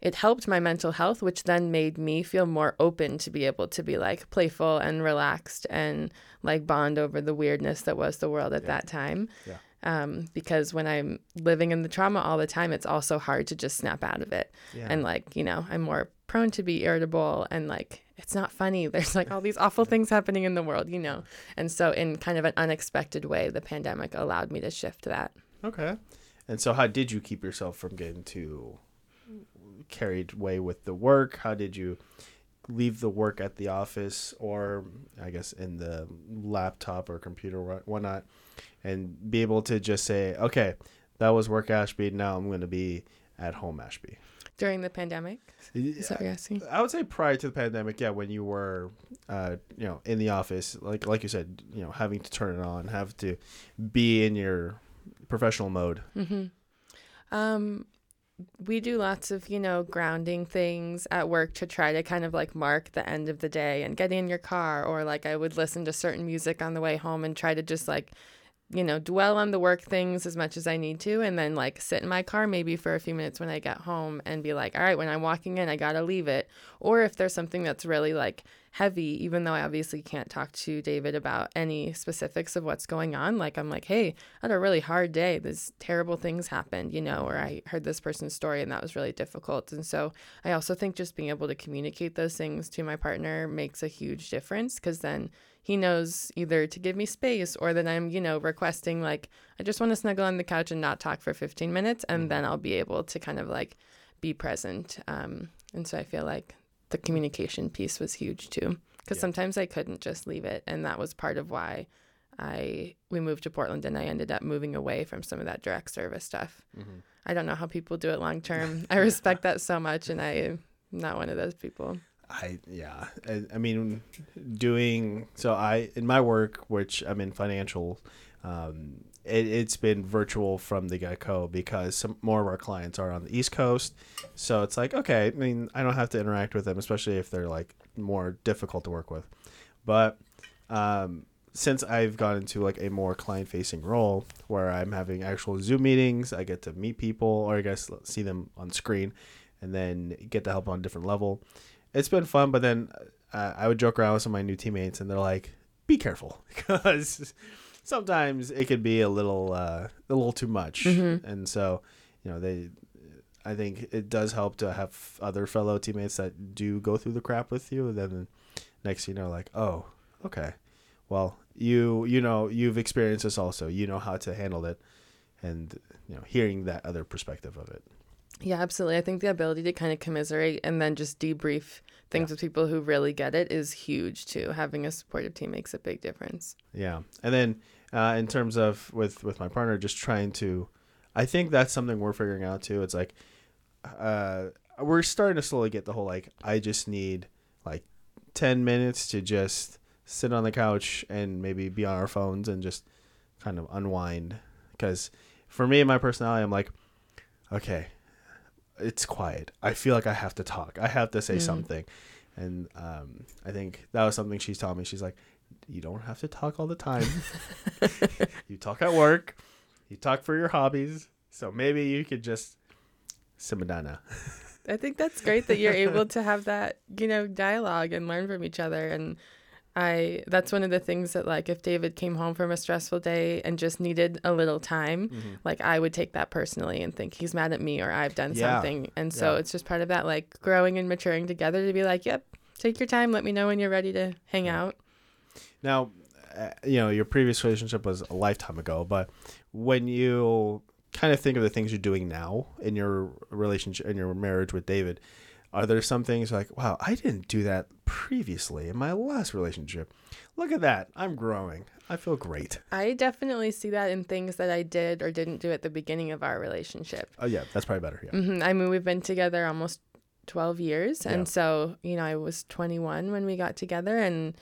it helped my mental health, which then made me feel more open to be able to be like playful and relaxed and like bond over the weirdness that was the world at yeah. that time. Yeah. Um, because when I'm living in the trauma all the time, it's also hard to just snap out of it. Yeah. And like, you know, I'm more prone to be irritable and like, it's not funny. There's like all these awful things happening in the world, you know? And so, in kind of an unexpected way, the pandemic allowed me to shift that. Okay. And so, how did you keep yourself from getting too carried away with the work? How did you leave the work at the office or I guess in the laptop or computer whatnot and be able to just say, okay, that was work Ashby. Now I'm going to be at home Ashby. During the pandemic? Is that what you're asking? I would say prior to the pandemic, yeah, when you were, uh, you know, in the office, like like you said, you know, having to turn it on, have to be in your professional mode. Mm-hmm. Um, we do lots of you know grounding things at work to try to kind of like mark the end of the day and get in your car. Or like i would listen to certain music on the way home and try to just like you know dwell on the work things as much as i need to and then like sit in my car maybe for a few minutes when i get home and be like all right when i'm walking in i gotta leave it. Or if there's something that's really like heavy, even though I obviously can't talk to David about any specifics of what's going on. Like, I'm like, hey, I had a really hard day. These terrible things happened, you know, or I heard this person's story and that was really difficult. And so I also think just being able to communicate those things to my partner makes a huge difference because then he knows either to give me space or that I'm, you know, requesting, like, I just want to snuggle on the couch and not talk for 15 minutes. And then I'll be able to kind of like be present. Um, and so I feel like the communication piece was huge too because yeah. sometimes I couldn't just leave it and that was part of why I we moved to Portland and I ended up moving away from some of that direct service stuff. Mm-hmm. I don't know how people do it long term. I respect that so much and I'm not one of those people. I yeah. I, I, mean doing so I in my work which I'm in financial um, it, has been virtual from the get go because some more of our clients are on the East Coast. So it's like, okay, I mean, I don't have to interact with them, especially if they're like more difficult to work with. But um, since I've gone into like a more client facing role where I'm having actual Zoom meetings, I get to meet people or I guess see them on screen and then get to help on a different level. It's been fun, but then uh, I would joke around with some of my new teammates and they're like, be careful because sometimes it could be a little uh, a little too much, mm-hmm. and so you know they. I think it does help to have other fellow teammates that do go through the crap with you. And then next, you know, like, oh, okay, well, you you know you've experienced this also. You know how to handle it, and you know, hearing that other perspective of it. Yeah, absolutely. I think the ability to kind of commiserate and then just debrief things yeah. with people who really get it is huge too. Having a supportive team makes a big difference. Yeah, and then uh, in terms of with with my partner, just trying to, I think that's something we're figuring out too. It's like, uh, we're starting to slowly get the whole like I just need like ten minutes to just sit on the couch and maybe be on our phones and just kind of unwind because for me and my personality, I'm like, okay, it's quiet. I feel like I have to talk. I have to say mm. something. And um, I think that was something she's telling me. She's like, you don't have to talk all the time. you talk at work. You talk for your hobbies. So maybe you could just simadana. I think that's great that you're able to have that, you know, dialogue and learn from each other. And I that's one of the things that like if David came home from a stressful day and just needed a little time, mm-hmm. like I would take that personally and think he's mad at me or I've done yeah. something. And so yeah. it's just part of that like growing and maturing together to be like, "Yep, take your time, let me know when you're ready to hang yeah. out." Now, uh, you know, your previous relationship was a lifetime ago, but when you kind of think of the things you're doing now in your relationship in your marriage with David, are there some things like, wow, I didn't do that previously in my last relationship? Look at that. I'm growing. I feel great. I definitely see that in things that I did or didn't do at the beginning of our relationship. Oh, yeah. That's probably better. Yeah. Mm-hmm. I mean, we've been together almost 12 years. And yeah. so, you know, I was 21 when we got together and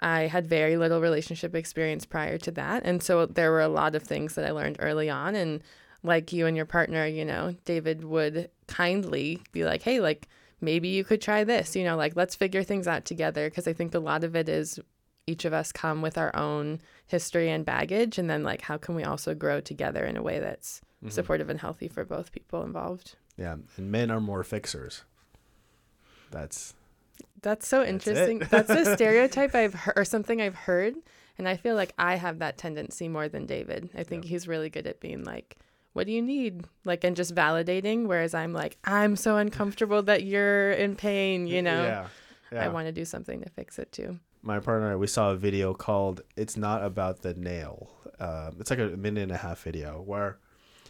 I had very little relationship experience prior to that. And so there were a lot of things that I learned early on. And like you and your partner, you know, David would kindly be like, hey, like, maybe you could try this, you know, like let's figure things out together. Cause I think a lot of it is each of us come with our own history and baggage. And then, like, how can we also grow together in a way that's mm-hmm. supportive and healthy for both people involved? Yeah. And men are more fixers. That's. That's so interesting. That's, that's a stereotype I've heard, or something I've heard. And I feel like I have that tendency more than David. I think he's really good at being like, what do you need? Like, and just validating. Whereas I'm like, I'm so uncomfortable that you're in pain, you know? Yeah. yeah. I want to do something to fix it too. My partner, we saw a video called "It's Not About the Nail." Uh, it's like a minute and a half video where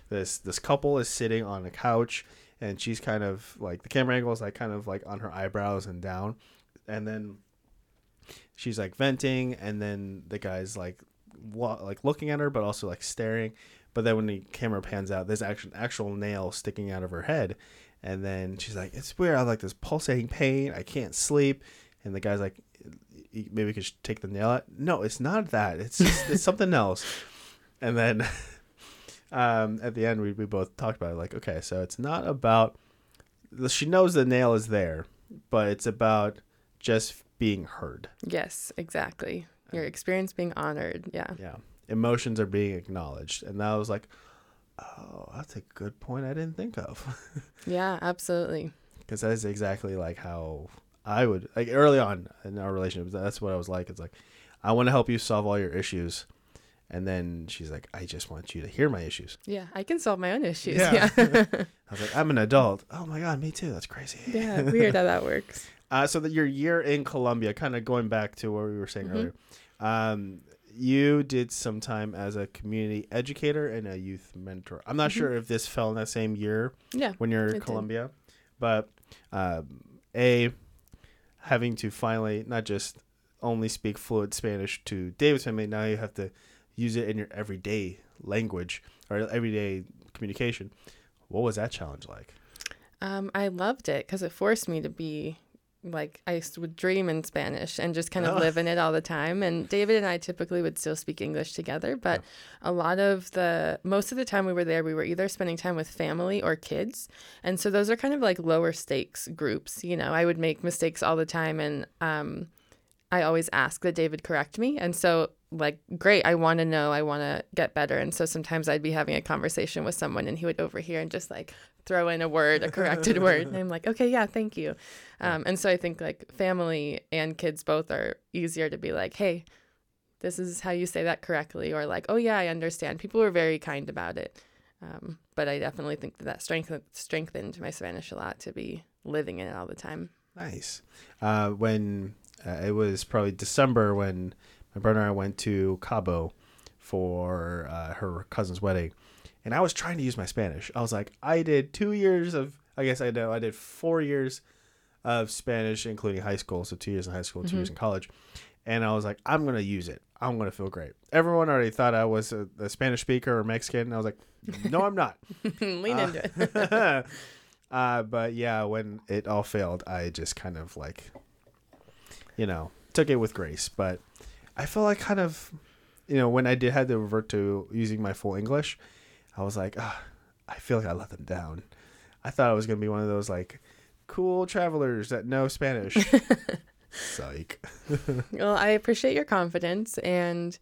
this this couple is sitting on a couch and she's kind of like the camera angle is like kind of like on her eyebrows and down, and then she's like venting, and then the guy's like like looking at her but also like staring but then when the camera pans out, there's actually actual nail sticking out of her head, And then she's like, "It's weird. I have like this pulsating pain. I can't sleep." And the guy's like, "Maybe we could take the nail out." No, it's not that. It's just, it's something else. And then um, at the end, we we both talked about it. Like, okay, so it's not about. She knows the nail is there, but it's about just being heard. Yes, exactly. Your experience being honored. Yeah. Yeah, emotions are being acknowledged, and that was like, oh, that's a good point. I didn't think of. Yeah, absolutely. because that is exactly like how I would like early on in our relationship. That's what I was like. It's like I want to help you solve all your issues, and then she's like, I just want you to hear my issues. Yeah, I can solve my own issues. Yeah. Yeah. I was like, I'm an adult. Oh my god, me too. That's crazy. Yeah, weird how that works. Uh, so that your year in Colombia, kind of going back to what we were saying Mhm. earlier, um, you did some time as a community educator and a youth mentor. I'm not Mhm. sure if this fell in that same year Yeah. when you're it in did. Colombia, but um, a having to finally not just only speak fluent Spanish to David's family, now you have to use it in your everyday language or everyday communication. What was that challenge like? Um, I loved it because it forced me to be like I would dream in Spanish and just kind of Oh. live in it all the time. And David and I typically would still speak English together, but a lot of the most of the time we were there, we were either spending time with family or kids, and so those are kind of like lower stakes groups. You know, I would make mistakes all the time, and um, I always ask that David correct me, and so like great i want to know i want to get better. And so sometimes i'd be having a conversation with someone and he would overhear and just like throw in a word a corrected word. And i'm like okay yeah thank you. Um, and so i think like family and kids both are easier to be like hey this is how you say that correctly or like oh yeah i understand. People were very kind about it. Um, but i definitely think that that strengthened strengthened my spanish a lot to be living in it all the time. Nice. Uh, when uh, it was probably December when my brother and I went to Cabo for uh, her cousin's wedding, and I was trying to use my Spanish. I was like, I did two years of, I guess I know, I did four years of Spanish, including high school, so two years in high school, 2 years in college, and I was like, I'm gonna use it. I'm gonna feel great. Everyone already thought I was a, a Spanish speaker or Mexican. And I was like, no, I'm not. lean Uh, into it uh, but yeah, when it all failed, I just kind of like, you know, took it with grace. But I felt like kind of, you know, when I did had to revert to using my full English, I was like, ah, I feel like I let them down. I thought I was gonna be one of those like cool travelers that know Spanish. Psych. Well, I appreciate your confidence. And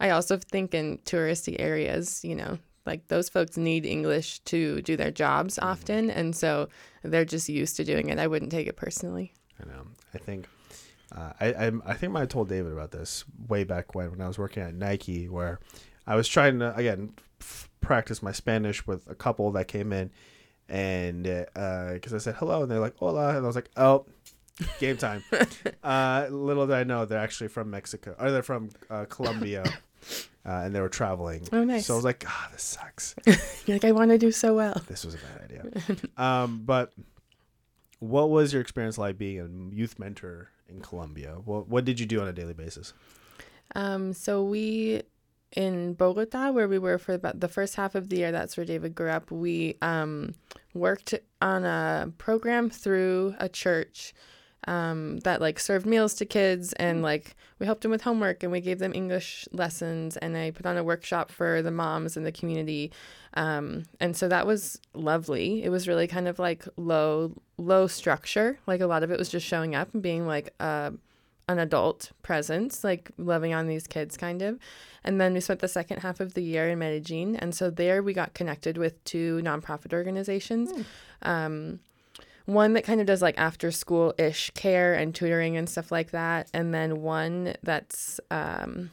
I also think in touristy areas, you know, like those folks need English to do their jobs often. And so they're just used to doing it. I wouldn't take it personally. I know. I think uh, I, I I think I told David about this way back when when I was working at Nike, where I was trying to again f- practice my Spanish with a couple that came in, and because I said hello and they're like hola, and I was like oh. Game time. uh, little did I know they're actually from Mexico, or they're from uh, Colombia, uh, and they were traveling. Oh, nice. So I was like, ah, this sucks. You're like, I want to do so well. This was a bad idea. um, but what was your experience like being a youth mentor in Colombia? What what did you do on a daily basis? Um, so we in Bogota, where we were for about the first half of the year, that's where David grew up. We um, worked on a program through a church um, that like served meals to kids, and like we helped them with homework, and we gave them English lessons, and I put on a workshop for the moms in the community, um, and so that was lovely. It was really kind of like low low structure, like a lot of it was just showing up and being like uh, an adult presence, like loving on these kids, kind of. And then we spent the second half of the year in Medellin. And so there we got connected with two nonprofit organizations. Um, one that kind of does like after school ish care and tutoring and stuff like that. And then one that's, um,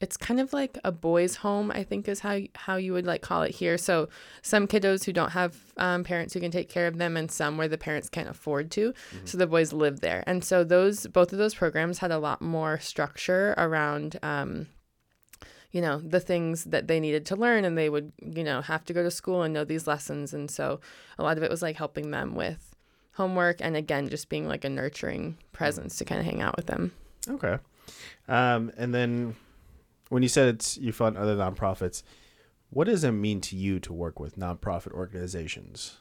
it's kind of like a boys' home, I think is how how you would like call it here. So some kiddos who don't have um, parents who can take care of them, and some where the parents can't afford to. So the boys live there, and so those both of those programs had a lot more structure around. Um, you know the things that they needed to learn and they would you know have to go to school and know these lessons and so a lot of it was like helping them with homework and again just being like a nurturing presence to kind of hang out with them Okay. Um, and then when you said it's you fund other nonprofits, what does it mean to you to work with nonprofit organizations?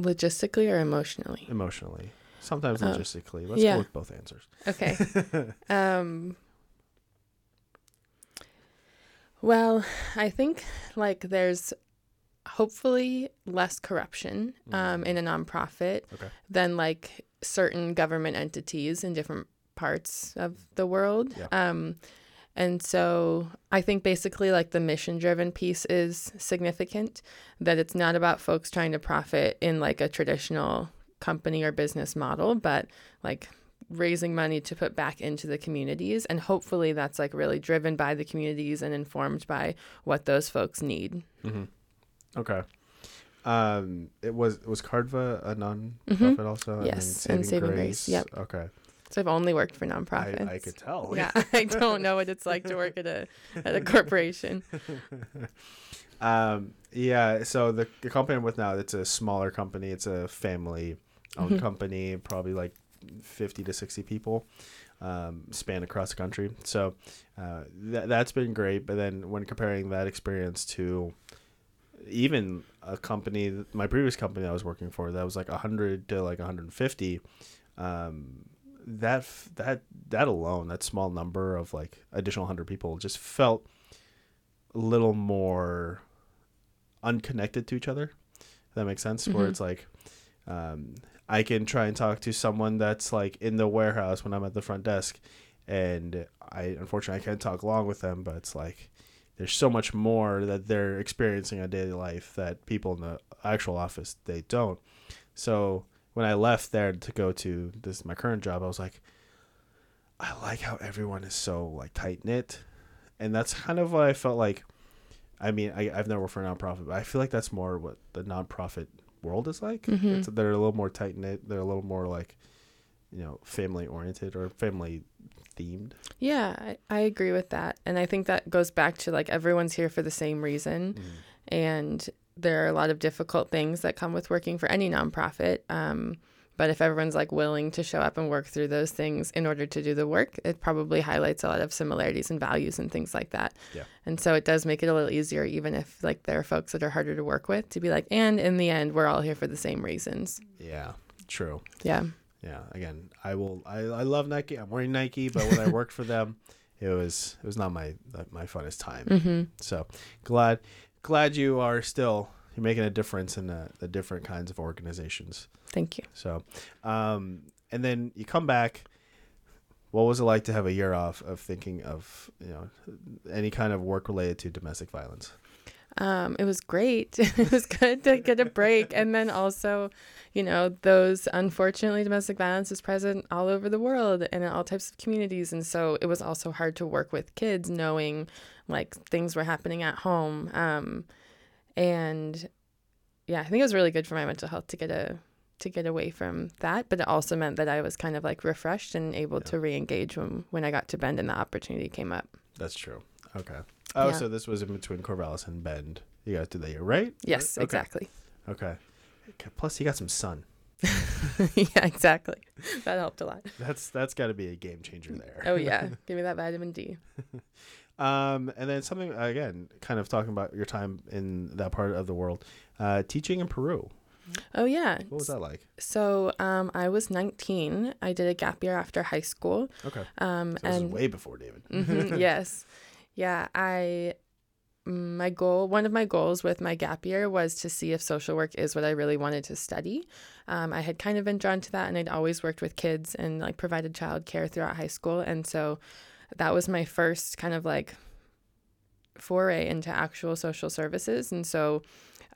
Logistically or emotionally? Emotionally. Sometimes Oh. logistically. Let's Yeah. go with both answers. Okay. um well, I think like there's hopefully less corruption um, in a nonprofit Okay. than like certain government entities in different parts of the world. Yeah. Um, and so I think basically like the mission driven piece is significant, that it's not about folks trying to profit in like a traditional company or business model, but like raising money to put back into the communities. And hopefully that's like really driven by the communities and informed by what those folks need. Mm-hmm. Okay. Um, it was was CARDV a non-profit also? Mm-hmm. Yes, and Saving Grace, yep. Okay. So I've only worked for I, nonprofits. I could tell. yeah, I don't know what it's like to work at a at a corporation. um, yeah. So the, the company I'm with now, it's a smaller company. It's a family-owned Mhm. company, probably like fifty to sixty people, um, span across the country. So uh, that that's been great. But then when comparing that experience to even a company, my previous company I was working for, that was like hundred to like 150. Um, that that that alone, that small number of like additional hundred people, just felt a little more unconnected to each other. If that makes sense. Where Mhm. it's like, um, I can try and talk to someone that's like in the warehouse when I'm at the front desk, and I unfortunately I can't talk long with them. But it's like there's so much more that they're experiencing in daily life that people in the actual office they don't. So when I left there to go to this my current job, I was like, I like how everyone is so like tight knit, and that's kind of what I felt like. I mean, I, I've never worked for a nonprofit, but I feel like that's more what the nonprofit world is like. Mhm. It's, they're a little more tight knit. They're a little more like, you know, family oriented or family themed. Yeah, I, I agree with that. And I think that goes back to like everyone's here for the same reason. And there are a lot of difficult things that come with working for any nonprofit. Um, but if everyone's like willing to show up and work through those things in order to do the work, it probably highlights a lot of similarities and values and things like that. Yeah. And so it does make it a little easier, even if like there are folks that are harder to work with, to be like, and in the end, we're all here for the same reasons. Yeah, true. Yeah. Yeah, again, I will. I, I love Nike. I'm wearing Nike, but when I worked for them, it was it was not my my funnest time. Mm-hmm. So glad glad you are still you're making a difference in the, the different kinds of organizations. Thank you. So, um, and then you come back. What was it like to have a year off of thinking of you know any kind of work related to domestic violence? Um, it was great. it was good to get a break. And then also, you know, those unfortunately domestic violence is present all over the world and in all types of communities. And so it was also hard to work with kids knowing like things were happening at home. Um, and yeah, I think it was really good for my mental health to get a to get away from that. But it also meant that I was kind of like refreshed and able Yeah. to re engage when when I got to Bend and the opportunity came up. That's true. Okay. Oh, Yeah. so this was in between Corvallis and Bend. You guys did that year, right? Yes, Okay. exactly. Okay. Okay, Plus, you got some sun. yeah, exactly. That helped a lot. That's that's got to be a game changer there. Oh yeah, give me that vitamin D. Um, and then something again, kind of talking about your time in that part of the world, uh, teaching in Peru. Oh yeah. What was that like? So um, I was 19. I did a gap year after high school. Okay, Um, so and way before David. Mhm, yes, yeah. I my goal, one of my goals with my gap year was to see if social work is what I really wanted to study. Um, I had kind of been drawn to that, and I'd always worked with kids and like provided childcare throughout high school, and so that was my first kind of like foray into actual social services, and so.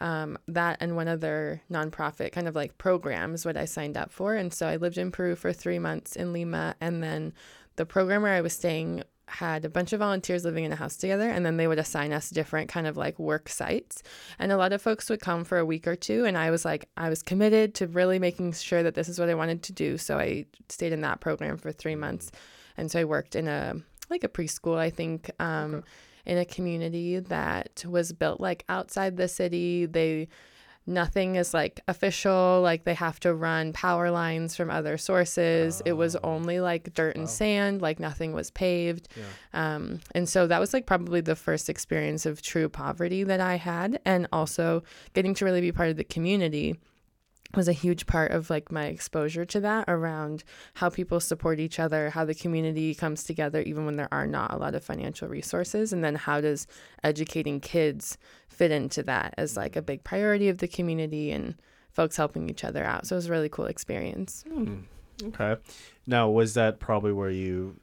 Um, that and one other nonprofit kind of like programs what I signed up for. And so I lived in Peru for three months in Lima. And then the program where I was staying had a bunch of volunteers living in a house together. And then they would assign us different kind of like work sites. And a lot of folks would come for a week or two. And I was like, I was committed to really making sure that this is what I wanted to do. So I stayed in that program for three months. And so I worked in a like a preschool, I think. Um, Okay. in a community that was built like outside the city. They nothing is like official, like they have to run power lines from other sources. it was Oh. only like dirt and Wow. sand, like nothing was paved. Yeah. Um, and so that was like probably the first experience of true poverty that I had, and also getting to really be part of the community. Was a huge part of like my exposure to that around how people support each other, how the community comes together even when there are not a lot of financial resources and then how does educating kids fit into that as like a big priority of the community and folks helping each other out. So it was a really cool experience. Hmm. Okay. Now, was that probably where you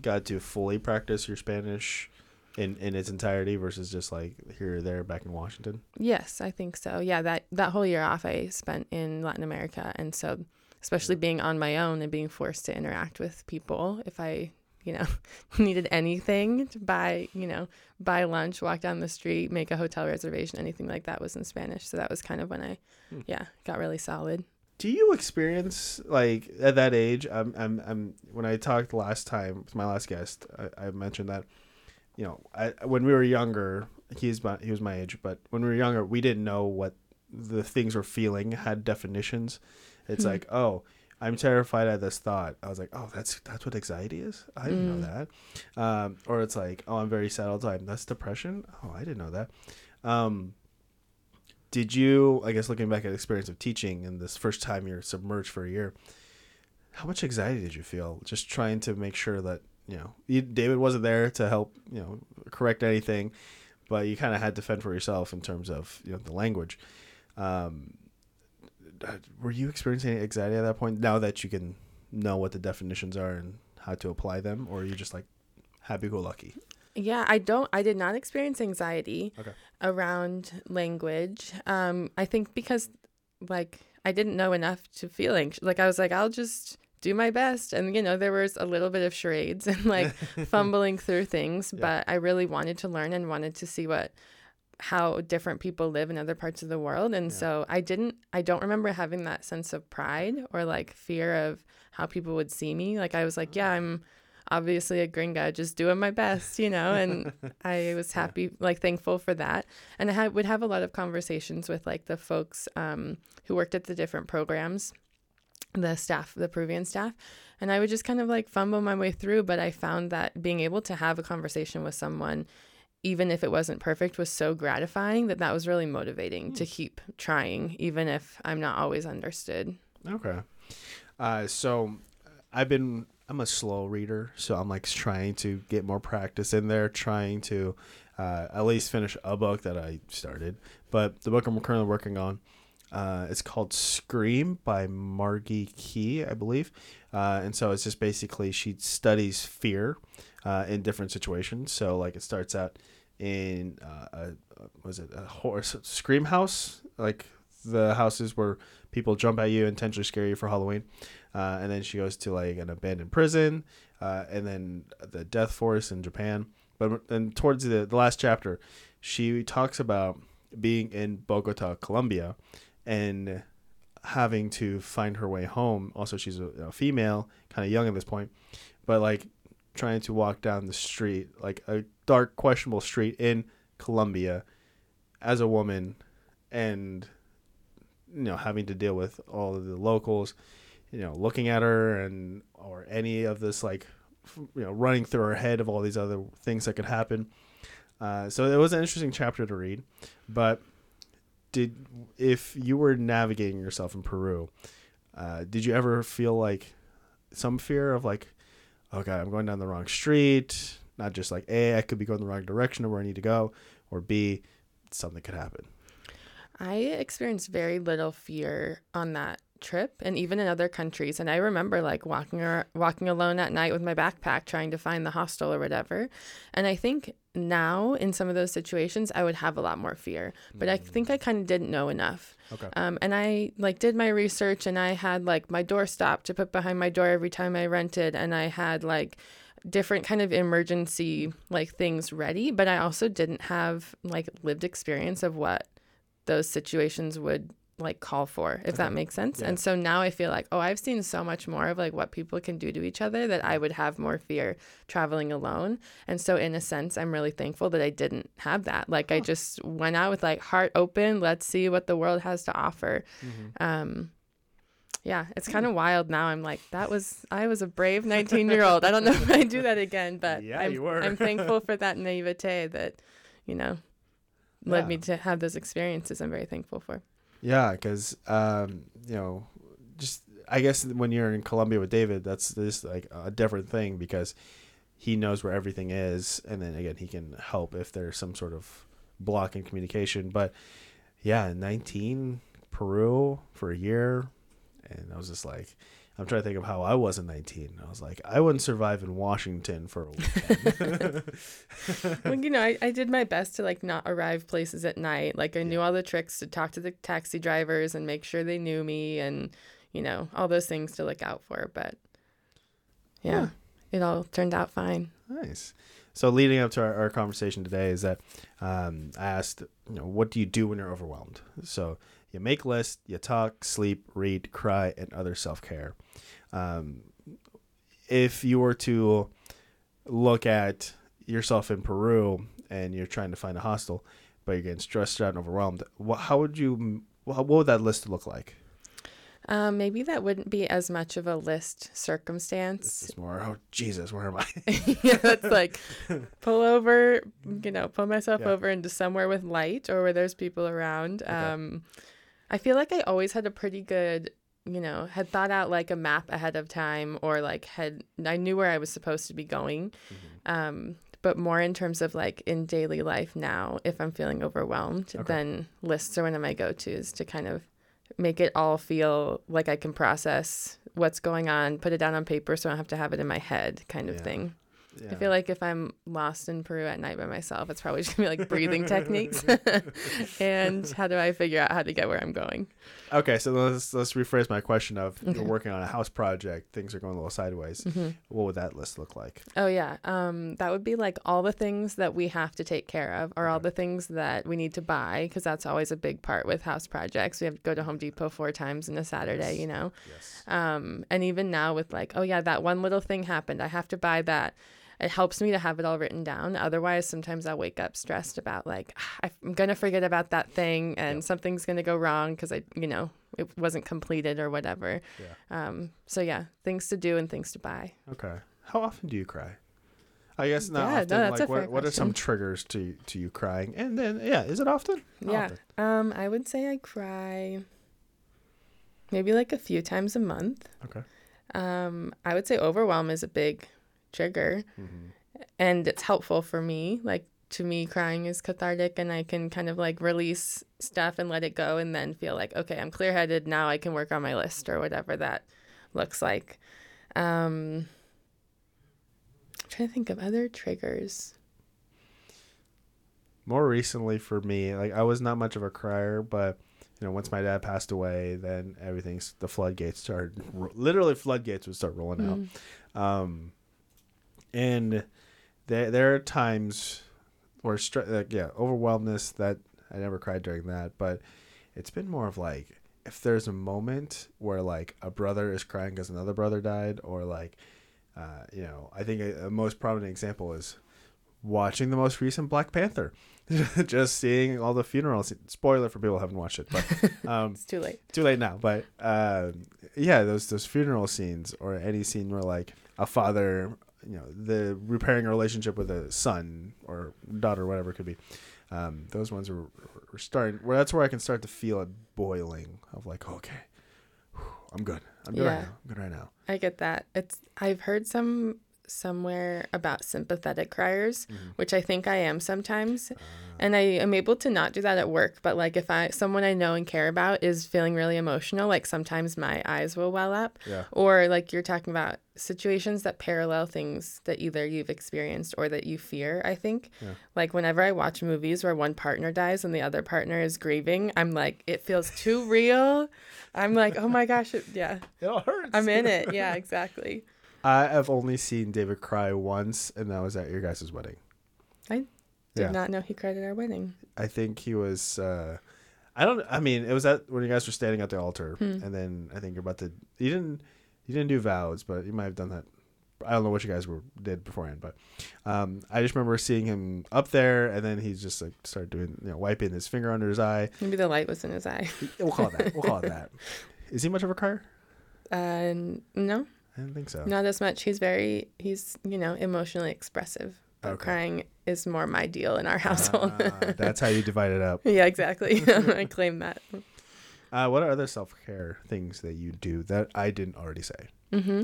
got to fully practice your Spanish in in its entirety versus just like here or there back in Washington? Yes, I think so. Yeah, that that whole year off I spent in Latin America, and so especially being on my own and being forced to interact with people, if I you know needed anything to buy you know buy lunch walk down the street make a hotel reservation anything like that was in spanish so that was kind of when i hmm. yeah got really solid do you experience like at that age i'm i'm, I'm when i talked last time with my last guest I, I mentioned that you know, I, when we were younger, he's my, he was my age, but when we were younger, we didn't know what the things we're feeling had definitions. It's mm-hmm. like, oh, I'm terrified at this thought. I was like, oh, that's that's what anxiety is. I didn't mm. know that. Um, or it's like, oh, I'm very sad all the time. That's depression. Oh, I didn't know that. Um, did you? I guess looking back at experience of teaching and this first time you're submerged for a year, how much anxiety did you feel just trying to make sure that you know, you, David wasn't there to help, you know, correct anything, but you kind of had to fend for yourself in terms of you know the language. Um, were you experiencing anxiety at that point? Now that you can know what the definitions are and how to apply them, or are you just like happy go lucky? Yeah, I don't. I did not experience anxiety okay. around language. Um, I think because like I didn't know enough to feel anxious. Like I was like, I'll just do my best. And, you know, there was a little bit of charades and like fumbling through things, yeah. but I really wanted to learn and wanted to see what how different people live in other parts of the world and yeah. so i didn't i don't remember having that sense of pride or like fear of how people would see me like i was like yeah i'm obviously a gringa just doing my best you know and i was happy yeah. like thankful for that and i had, would have a lot of conversations with like the folks um, who worked at the different programs the staff, the Peruvian staff. And I would just kind of like fumble my way through. But I found that being able to have a conversation with someone, even if it wasn't perfect, was so gratifying that that was really motivating mm. to keep trying, even if I'm not always understood. Okay. Uh, so I've been, I'm a slow reader. So I'm like trying to get more practice in there, trying to uh, at least finish a book that I started. But the book I'm currently working on, uh, it's called Scream by Margee Kerr, I believe. Uh, and so it's just basically she studies fear uh, in different situations. So like it starts out in uh, a, was it a horse scream house, like the houses where people jump at you intentionally scare you for Halloween. Uh, and then she goes to like an abandoned prison, uh, and then the death force in Japan. But then towards the, the last chapter, she talks about being in Bogota, Colombia, and having to find her way home. Also, she's a, a female, kind of young at this point, but like trying to walk down the street, like a dark, questionable street in Colombia, as a woman, and you know having to deal with all of the locals, you know, looking at her and or any of this like you know running through her head of all these other things that could happen. Uh, so it was an interesting chapter to read, but did if you were navigating yourself in Peru, uh, did you ever feel like some fear of like, okay, I'm going down the wrong street? Not just like A, I could be going the wrong direction of where I need to go, or B, something could happen. I experienced very little fear on that trip and even in other countries. And i remember like walking or walking alone at night with my backpack trying to find the hostel or whatever. And i think now in some of those situations i would have a lot more fear. But i think i kind of didn't know enough. Okay. um, and i like did my research and i had like my door stop to put behind my door every time i rented. And i had like different kind of emergency like things ready. But i also didn't have like lived experience of what those situations would like call for if okay. that makes sense yeah. and so now i feel like oh i've seen so much more of like what people can do to each other that i would have more fear traveling alone and so in a sense i'm really thankful that i didn't have that like oh. i just went out with like heart open let's see what the world has to offer mm-hmm. um yeah it's kind of hmm. wild now i'm like that was i was a brave 19 year old i don't know if i do that again but yeah, I'm, you were. I'm thankful for that naivete that you know led yeah. me to have those experiences i'm very thankful for Yeah, because um, you know, just I guess when you're in Colombia with David, that's this like a different thing because he knows where everything is, and then again he can help if there's some sort of block in communication. But yeah, 19 Peru for a year, and I was just like. I'm trying to think of how I was in 19. I was like, I wouldn't survive in Washington for a weekend. well, you know, I, I did my best to like not arrive places at night. Like I knew all the tricks to talk to the taxi drivers and make sure they knew me and, you know, all those things to look out for. But yeah, yeah. it all turned out fine. Nice. So leading up to our, our conversation today is that um, I asked, you know, what do you do when you're overwhelmed? So you make lists, you talk, sleep, read, cry, and other self care. Um, if you were to look at yourself in Peru and you're trying to find a hostel, but you're getting stressed out and overwhelmed, what, how would you? What would that list look like? Um, maybe that wouldn't be as much of a list circumstance. It's more, oh Jesus, where am I? yeah, that's like pull over, you know, pull myself yeah. over into somewhere with light or where there's people around. Okay. Um, I feel like I always had a pretty good, you know, had thought out like a map ahead of time or like had, I knew where I was supposed to be going. Mm-hmm. Um, but more in terms of like in daily life now, if I'm feeling overwhelmed, okay. then lists are one of my go tos to kind of make it all feel like I can process what's going on, put it down on paper so I don't have to have it in my head kind of yeah. thing. Yeah. I feel like if I'm lost in Peru at night by myself, it's probably just gonna be like breathing techniques. and how do I figure out how to get where I'm going? Okay, so let's let's rephrase my question of okay. you're working on a house project, things are going a little sideways. Mm-hmm. What would that list look like? Oh yeah, um, that would be like all the things that we have to take care of, or okay. all the things that we need to buy, because that's always a big part with house projects. We have to go to Home Depot four times in a Saturday, yes. you know. Yes. Um, and even now with like, oh yeah, that one little thing happened, I have to buy that it helps me to have it all written down. Otherwise, sometimes I'll wake up stressed about like ah, I'm gonna forget about that thing and yep. something's gonna go wrong because I, you know, it wasn't completed or whatever. Yeah. Um. So yeah, things to do and things to buy. Okay. How often do you cry? I guess not yeah, often. No, like, what, what are some triggers to to you crying? And then, yeah, is it often? yeah. Often. Um, I would say I cry maybe like a few times a month. Okay. Um, I would say overwhelm is a big trigger. Mm-hmm. and it's helpful for me like to me crying is cathartic and i can kind of like release stuff and let it go and then feel like okay i'm clear-headed. Now i can work on my list or whatever that looks like. Um i'm trying to think of other triggers. More recently for me like i was not much of a crier but you know once my dad passed away then everything's the floodgates started literally floodgates would start rolling mm. out um and there there are times where str- like yeah overwhelmedness that I never cried during that, but it's been more of like if there's a moment where like a brother is crying because another brother died, or like uh, you know I think a, a most prominent example is watching the most recent Black Panther. just seeing all the funerals. Spoiler for people who haven't watched it, but um, it's too late. Too late now. But uh, yeah, those those funeral scenes or any scene where like a father you know the repairing a relationship with a son or daughter, or whatever it could be. Um, those ones are, are starting. Where that's where I can start to feel it boiling of like, okay, whew, I'm good. I'm good yeah. right now. I'm good right now. I get that. It's I've heard some somewhere about sympathetic criers, mm-hmm. which I think I am sometimes. Uh, and I am able to not do that at work, but like if I someone I know and care about is feeling really emotional, like sometimes my eyes will well up. Yeah. Or like you're talking about situations that parallel things that either you've experienced or that you fear, I think. Yeah. Like whenever I watch movies where one partner dies and the other partner is grieving, I'm like it feels too real. I'm like, "Oh my gosh, it, yeah." It all hurts. I'm in it. Yeah, exactly. I have only seen David cry once, and that was at your guys' wedding. I did yeah. not know he cried at our wedding. I think he was. Uh, I don't. I mean, it was at when you guys were standing at the altar, hmm. and then I think you're about to. You didn't. You didn't do vows, but you might have done that. I don't know what you guys were did beforehand, but um, I just remember seeing him up there, and then he just like started doing, you know, wiping his finger under his eye. Maybe the light was in his eye. we'll call it that. We'll call it that. Is he much of a crier? Uh, no. I don't think so. Not as much. He's very. He's you know emotionally expressive. Okay. Crying is more my deal in our household. Ah, that's how you divide it up. yeah, exactly. I claim that. Uh, what are other self care things that you do that I didn't already say? Mm-hmm.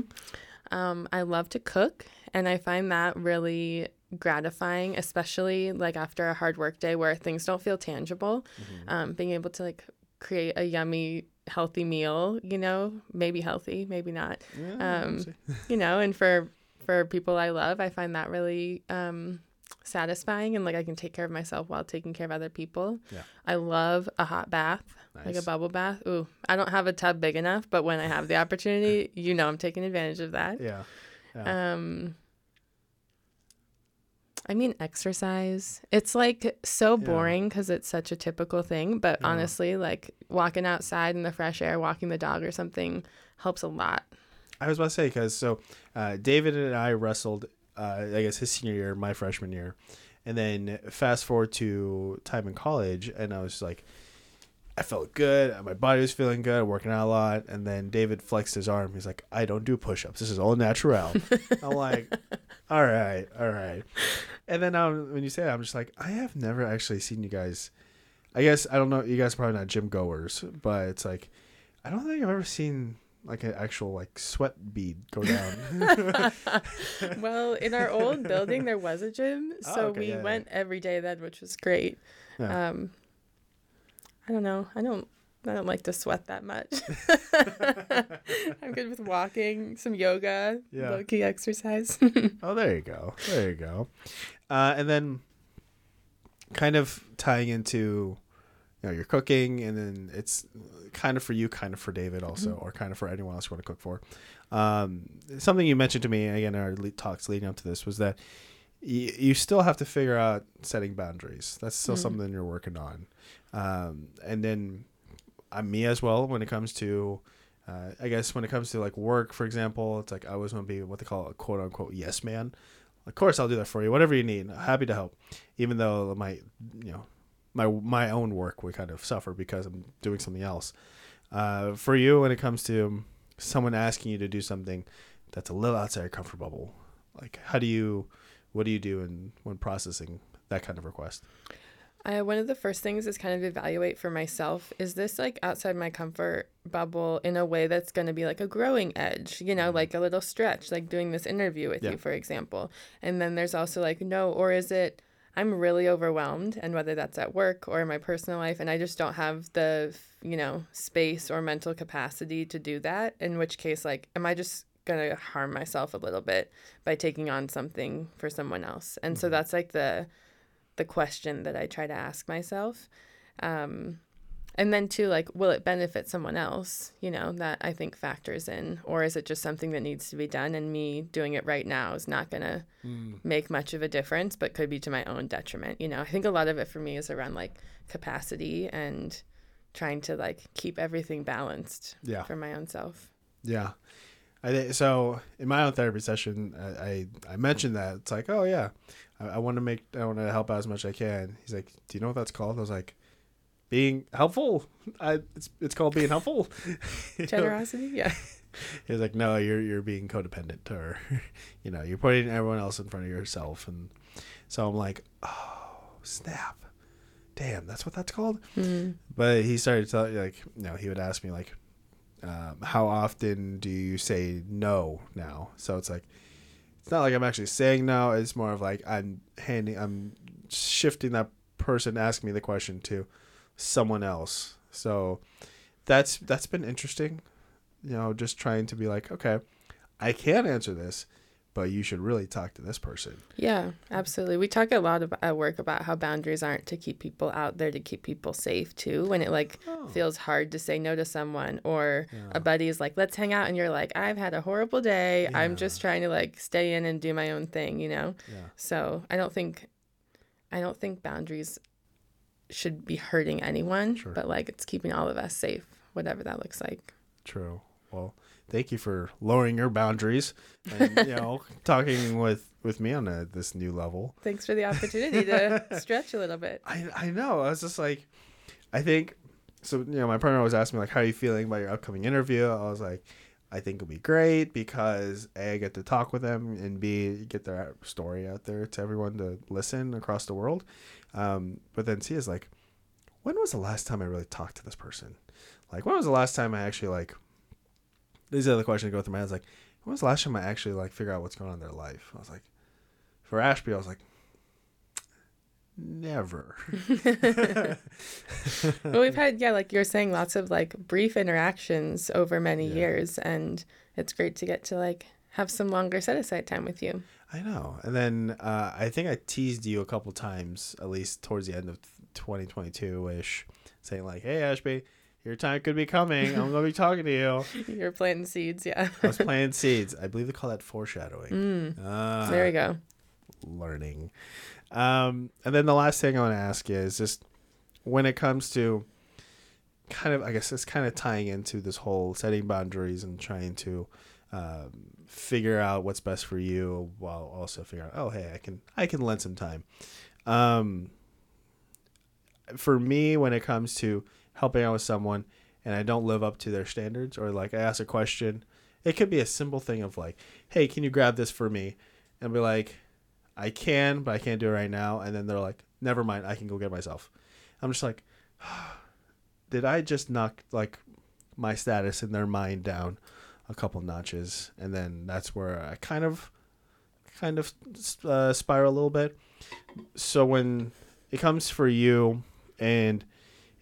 Um, I love to cook, and I find that really gratifying, especially like after a hard work day where things don't feel tangible. Mm-hmm. Um, being able to like create a yummy, healthy meal, you know, maybe healthy, maybe not, Yeah, Um, you know, and for for people I love, I find that really um, satisfying, and like I can take care of myself while taking care of other people. Yeah. I love a hot bath. Like a bubble bath. Ooh, I don't have a tub big enough, but when I have the opportunity, you know I'm taking advantage of that. Yeah. yeah. Um I mean exercise. It's like so boring cuz it's such a typical thing, but Yeah. honestly, like walking outside in the fresh air, walking the dog or something helps a lot. I was about to say because so uh, David and I wrestled, uh, I guess his senior year, my freshman year, and then fast forward to time in college, and I was like, I felt good, my body was feeling good, working out a lot, and then David flexed his arm. He's like, I don't do push-ups. This is all natural. I'm like, all right, all right. And then um, when you say that, I'm just like, I have never actually seen you guys. I guess I don't know. You guys are probably not gym goers, but it's like, I don't think I've ever seen like an actual like sweat bead go down. well, in our old building there was a gym, Oh, so okay, we yeah, yeah. went every day then, which was great. Yeah. Um I don't know. I don't I don't like to sweat that much. I'm good with walking, some yoga, Yeah. low key exercise. oh, there you go. There you go. Uh, and then kind of tying into you know your cooking, and then it's kind of for you, kind of for David also, or kind of for anyone else you want to cook for. Um, something you mentioned to me again in our le- talks leading up to this was that y- you still have to figure out setting boundaries. That's still Mhm. something you're working on. Um, and then uh, me as well when it comes to uh, I guess when it comes to like work, for example, it's like I always want to be what they call a quote unquote yes man. Of course, I'll do that for you. Whatever you need, happy to help. Even though my, you know, my my own work would kind of suffer because I'm doing something else. Uh, for you, when it comes to someone asking you to do something that's a little outside your comfort bubble, like how do you, what do you do in when processing that kind of request? Uh, one of the first things is kind of evaluate for myself is this like outside my comfort bubble in a way that's going to be like a growing edge, you know, like a little stretch, like doing this interview with Yeah. you, for example. And then there's also like, no, or is it I'm really overwhelmed, and whether that's at work or in my personal life, and I just don't have the, you know, space or mental capacity to do that, in which case, like, am I just going to harm myself a little bit by taking on something for someone else? And so Mhm. that's like the, the question that I try to ask myself. Um, and then too, like, will it benefit someone else? You know, that I think factors in, or is it just something that needs to be done, and me doing it right now is not gonna make much of a difference, but could be to my own detriment. You know, I think a lot of it for me is around like capacity and trying to like keep everything balanced Yeah. for my own self. Yeah. I so in my own therapy session, I, I, I mentioned that it's like, oh yeah, I, I want to make, I want to help out as much as I can. He's like, do you know what that's called? I was like, being helpful. I, it's, it's called being helpful. Know? Generosity, yeah. He's like, no, you're, you're being codependent or, you know, you're putting everyone else in front of yourself. And so I'm like, oh, snap. Damn, that's what that's called. Mm. But he started to like, you know, he would ask me like, um, how often do you say no now? So it's like, it's not like I'm actually saying no. It's more of like I'm handing, I'm shifting that person asking me the question to someone else. So that's that's been interesting. You know, just trying to be like, okay, I can answer this, but you should really talk to this person. Yeah, absolutely. We talk a lot about, at work about how boundaries aren't to keep people out there, to keep people safe too. When it like Oh. feels hard to say no to someone, or Yeah. a buddy is like, "Let's hang out," and you're like, "I've had a horrible day. I'm just trying to like stay in and do my own thing," you know. Yeah. So I don't think, I don't think boundaries should be hurting anyone, Sure. but like it's keeping all of us safe, whatever that looks like. True. Well, thank you for lowering your boundaries and you know talking with with me on a, this new level. Thanks for the opportunity to stretch a little bit. I I know. I was just like, I think so. You know, my partner was asking me like, "How are you feeling about your upcoming interview?" I was like, "I think it'll be great because a I get to talk with them and b get their story out there to everyone to listen across the world." Um, but then C is like, when was the last time I really talked to this person? Like, when was the last time I actually like? These are the questions that go through my head. It's like, when was the last time I actually like figure out what's going on in their life? I was like, for Ashby, I was like, never. well, we've had yeah, like you're saying, lots of like brief interactions over many Yeah. years, and it's great to get to like have some longer set aside time with you. I know. And then uh, I think I teased you a couple times, at least towards the end of 2022 ish, saying like, "Hey, Ashby, your time could be coming. I'm gonna be talking to you." You're planting seeds, yeah. I was planting seeds. I believe they call that foreshadowing. Mm, Ah, there you go. learning. Um, and then the last thing I want to ask you is just when it comes to kind of, I guess it's kind of tying into this whole setting boundaries and trying to um, figure out what's best for you while also figuring out, oh, hey, I can, I can lend some time. Um, for me, when it comes to helping out with someone and I don't live up to their standards or like I ask a question, it could be a simple thing of like, hey, can you grab this for me? And be like, I can, but I can't do it right now. And then they're like, never mind, I can go get myself. I'm just like, did I just knock like my status in their mind down a couple notches? And then that's where I kind of, kind of uh, spiral a little bit. So when it comes for you and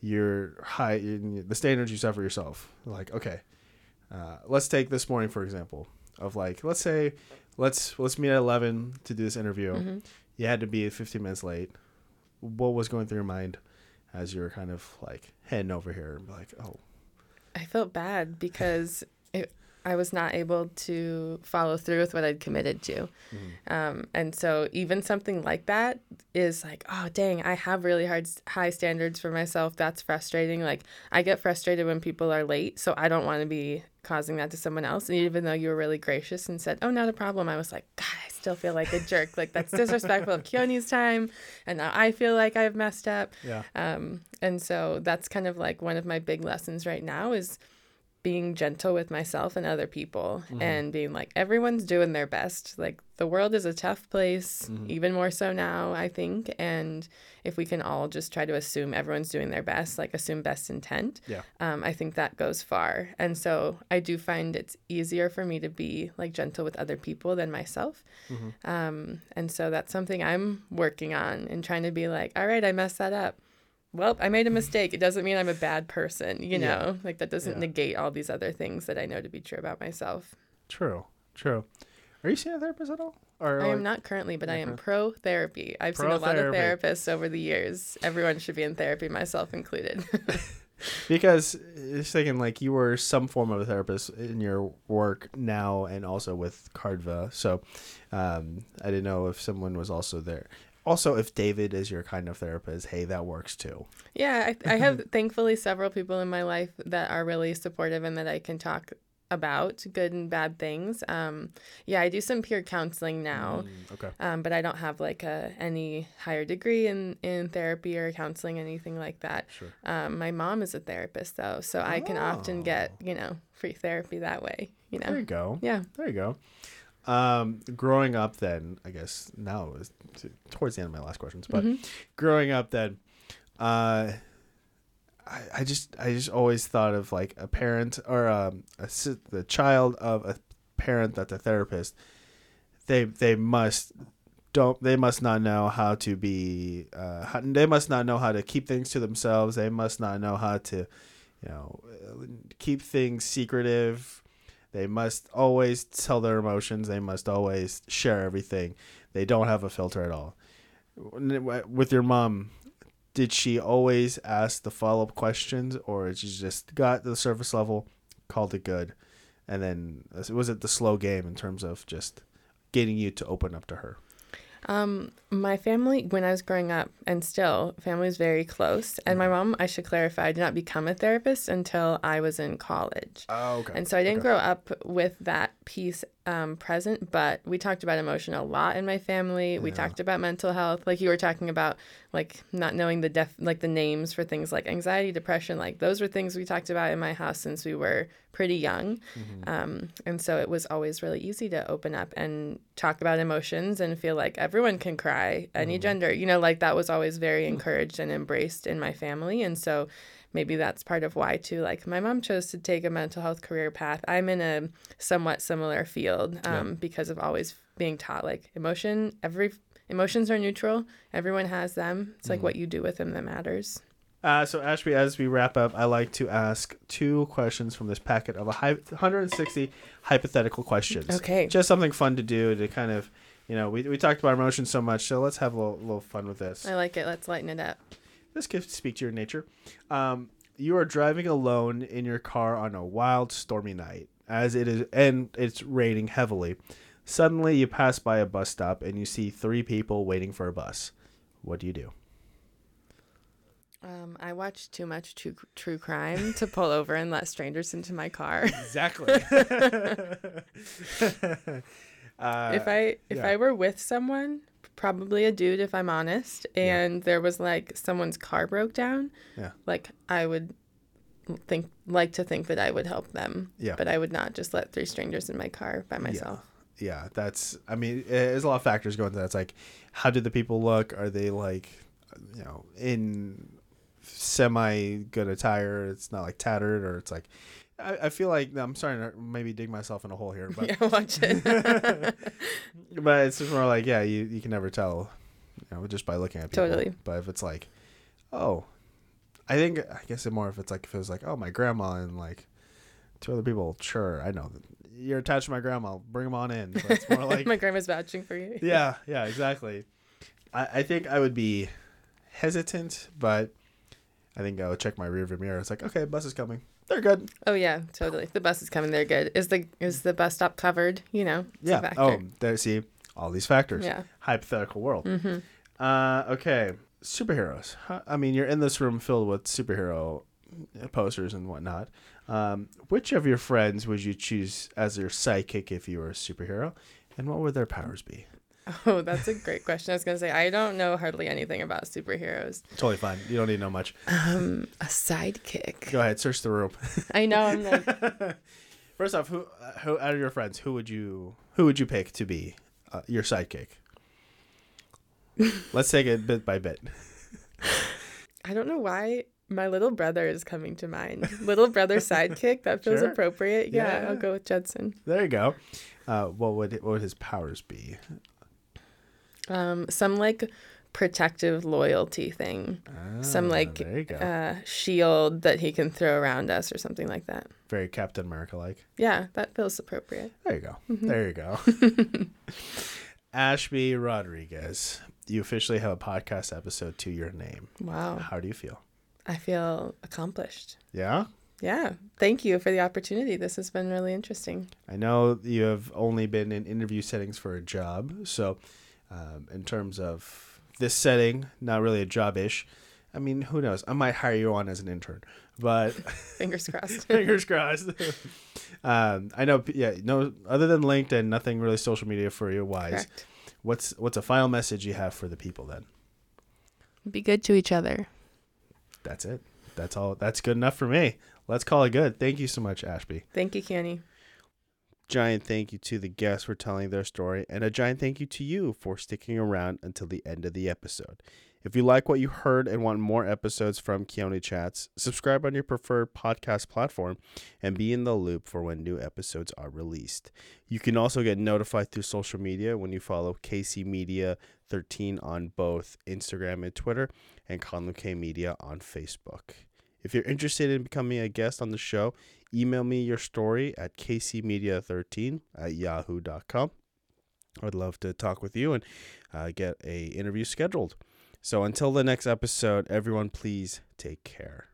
your high, in the standards you set for yourself, like, okay, uh, let's take this morning for example of like, let's say, let's let's meet at 11 to do this interview. Mhm. you had to be 15 minutes late. What was going through your mind as you were kind of like heading over here and be like oh. I felt bad because it, I was not able to follow through with what I'd committed to. Um, and so even something like that is like, oh dang, I have really hard high standards for myself. That's frustrating. Like I get frustrated when people are late, so I don't want to be causing that to someone else. And even though you were really gracious and said, "Oh, not a problem," I was like, God, I still feel like a jerk. Like that's disrespectful of Keoni's time, and now I feel like I've messed up. yeah Um, and so that's kind of like one of my big lessons right now is being gentle with myself and other people and being like everyone's doing their best. Like the world is a tough place even more so now i think. And if we can all just try to assume everyone's doing their best like assume best intent yeah. um, i think that goes far. And so i do find it's easier for me to be like gentle with other people than myself. Um, and so that's something i'm working on and trying to be like all right i messed that up well i made a mistake. It doesn't mean i'm a bad person you Yeah. know? Like that doesn't Yeah. negate all these other things that i know to be true about myself. True true. Are you seeing a therapist at all? Or i am like- not currently but i am pro therapy i've seen a lot of therapists over the years. Everyone should be in therapy myself included. Because it's thinking like you were some form of a therapist in your work now and also with CARDV. So um, i didn't know if someone was also there also if david is your kind of therapist hey that works too Yeah, I, I have thankfully several people in my life that are really supportive and that I can talk about good and bad things. Um, yeah, I do some peer counseling now, Mm, okay um, but I don't have like a any higher degree in in therapy or counseling, anything like that. sure Um, my mom is a therapist though, so I can often get you know free therapy that way. You know there you go yeah. There you go. Um, growing up, then I guess now is t- towards the end of my last questions, but Mhm. growing up, then, uh, I, I just I just always thought of like a parent or um, a, the child of a parent that's a therapist. They they must don't they must not know how to be uh, how, they must not know how to keep things to themselves. They must not know how to, you know, keep things secretive. They must always tell their emotions. They must always share everything. They don't have a filter at all. With your mom, did she always ask the follow up questions, or did she just got to the surface level, called it good, and then was it the slow game in terms of just getting you to open up to her? Um, my family, when I was growing up, and still, family is very close. And my mom, I should clarify, did not become a therapist until I was in college. Oh, okay. And so I didn't Okay. grow up with that piece um, present, but we talked about emotion a lot in my family. We talked about mental health, like you were talking about, like not knowing the def, like the names for things like anxiety, depression. Like those were things we talked about in my house since we were pretty young, um, and so it was always really easy to open up and talk about emotions and feel like everyone can cry, any gender. You know, like that was always very encouraged and embraced in my family, and so maybe that's part of why too. Like my mom chose to take a mental health career path. I'm in a somewhat similar field um, because of always being taught like emotion every emotions are neutral. Everyone has them. It's like what you do with them that matters. Uh, so Ashby, as we wrap up, I like to ask two questions from this packet of a hy- 160 hypothetical questions. Okay. Just something fun to do to kind of, you know, we, we talked about emotions so much, so let's have a little, little fun with this. i like it. Let's lighten it up This could speak to your nature. Um, you are driving alone in your car on a wild, stormy night, as it is, and it's raining heavily. Suddenly, you pass by a bus stop and you see three people waiting for a bus. What do you do? um, i watch too much true, true crime to pull over and let strangers into my car Exactly. uh, if I if yeah. I were with someone, probably a dude if I'm honest, and there was like someone's car broke down, Yeah. like I would think like to think that I would help them. Yeah. But I would not just let three strangers in my car by myself. yeah, that's. I mean, there's a lot of factors going into that. It's like, how do the people look? Are they like, you know, in semi good attire? It's not like tattered, or it's like. I, I feel like I'm starting to maybe dig myself in a hole here, but Yeah, watch it. but it's just more like yeah, you, you can never tell, you know, just by looking at people. Totally. But if it's like, oh, I think I guess it more if it's like if it was like oh my grandma and like two other people, sure, I know you're attached to my grandma, bring them on in. But it's more like my grandma's vouching for you. yeah, yeah, exactly. I, I think I would be hesitant, but I think I would check my rearview mirror. It's like okay, bus is coming. They're good. Oh yeah, totally. The bus is coming. They're good. Is the is the bus stop covered? You know. Yeah. Oh, there. See all these factors. Yeah. hypothetical world. Mm-hmm. Uh, okay, superheroes. I mean, you're in this room filled with superhero posters and whatnot. Um, which of your friends would you choose as your sidekick if you were a superhero, and what would their powers be? Oh, that's a great question. I was gonna say I don't know hardly anything about superheroes. Totally fine. You don't need to know much. Um, a sidekick. Go ahead, search the room. I know. I'm like, First off, who, uh, who out of your friends, who would you who would you pick to be uh, your sidekick? Let's take it bit by bit. I don't know why my little brother is coming to mind. Little brother sidekick. That feels Sure. appropriate. Yeah, Yeah. I'll go with Judson. There you go. Uh, what would what would his powers be? Um, some like protective loyalty thing. some Ah, like you go. uh, shield that he can throw around us or something like that. Very Captain America like. Yeah, that feels appropriate. There you go. Mm-hmm. There you go. Ashby Rodriguez, you officially have a podcast episode to your name. Wow. How do you feel? I feel accomplished. Yeah? Yeah. Thank you for the opportunity. This has been really interesting. I know you have only been in interview settings for a job. So, um, in terms of this setting, not really a job ish. I mean, who knows? I might hire you on as an intern, but Fingers crossed. fingers crossed. um, I know, yeah, no, other than LinkedIn, nothing really social media for you wise. Correct. What's what's a final message you have for the people then? Be good to each other. That's it. That's all. That's good enough for me. Let's call it good. Thank you so much, Ashby. Thank you, Keoni. Giant thank you to the guests for telling their story, and a giant thank you to you for sticking around until the end of the episode. If you like what you heard and want more episodes from Keoni Chats, subscribe on your preferred podcast platform and be in the loop for when new episodes are released. You can also get notified through social media when you follow KC Media 13 on both Instagram and Twitter, and Conlu K Media on Facebook. If you're interested in becoming a guest on the show, email me your story at kcmedia13 at yahoo.com. I'd love to talk with you and uh, get a interview scheduled. So until the next episode, everyone please take care.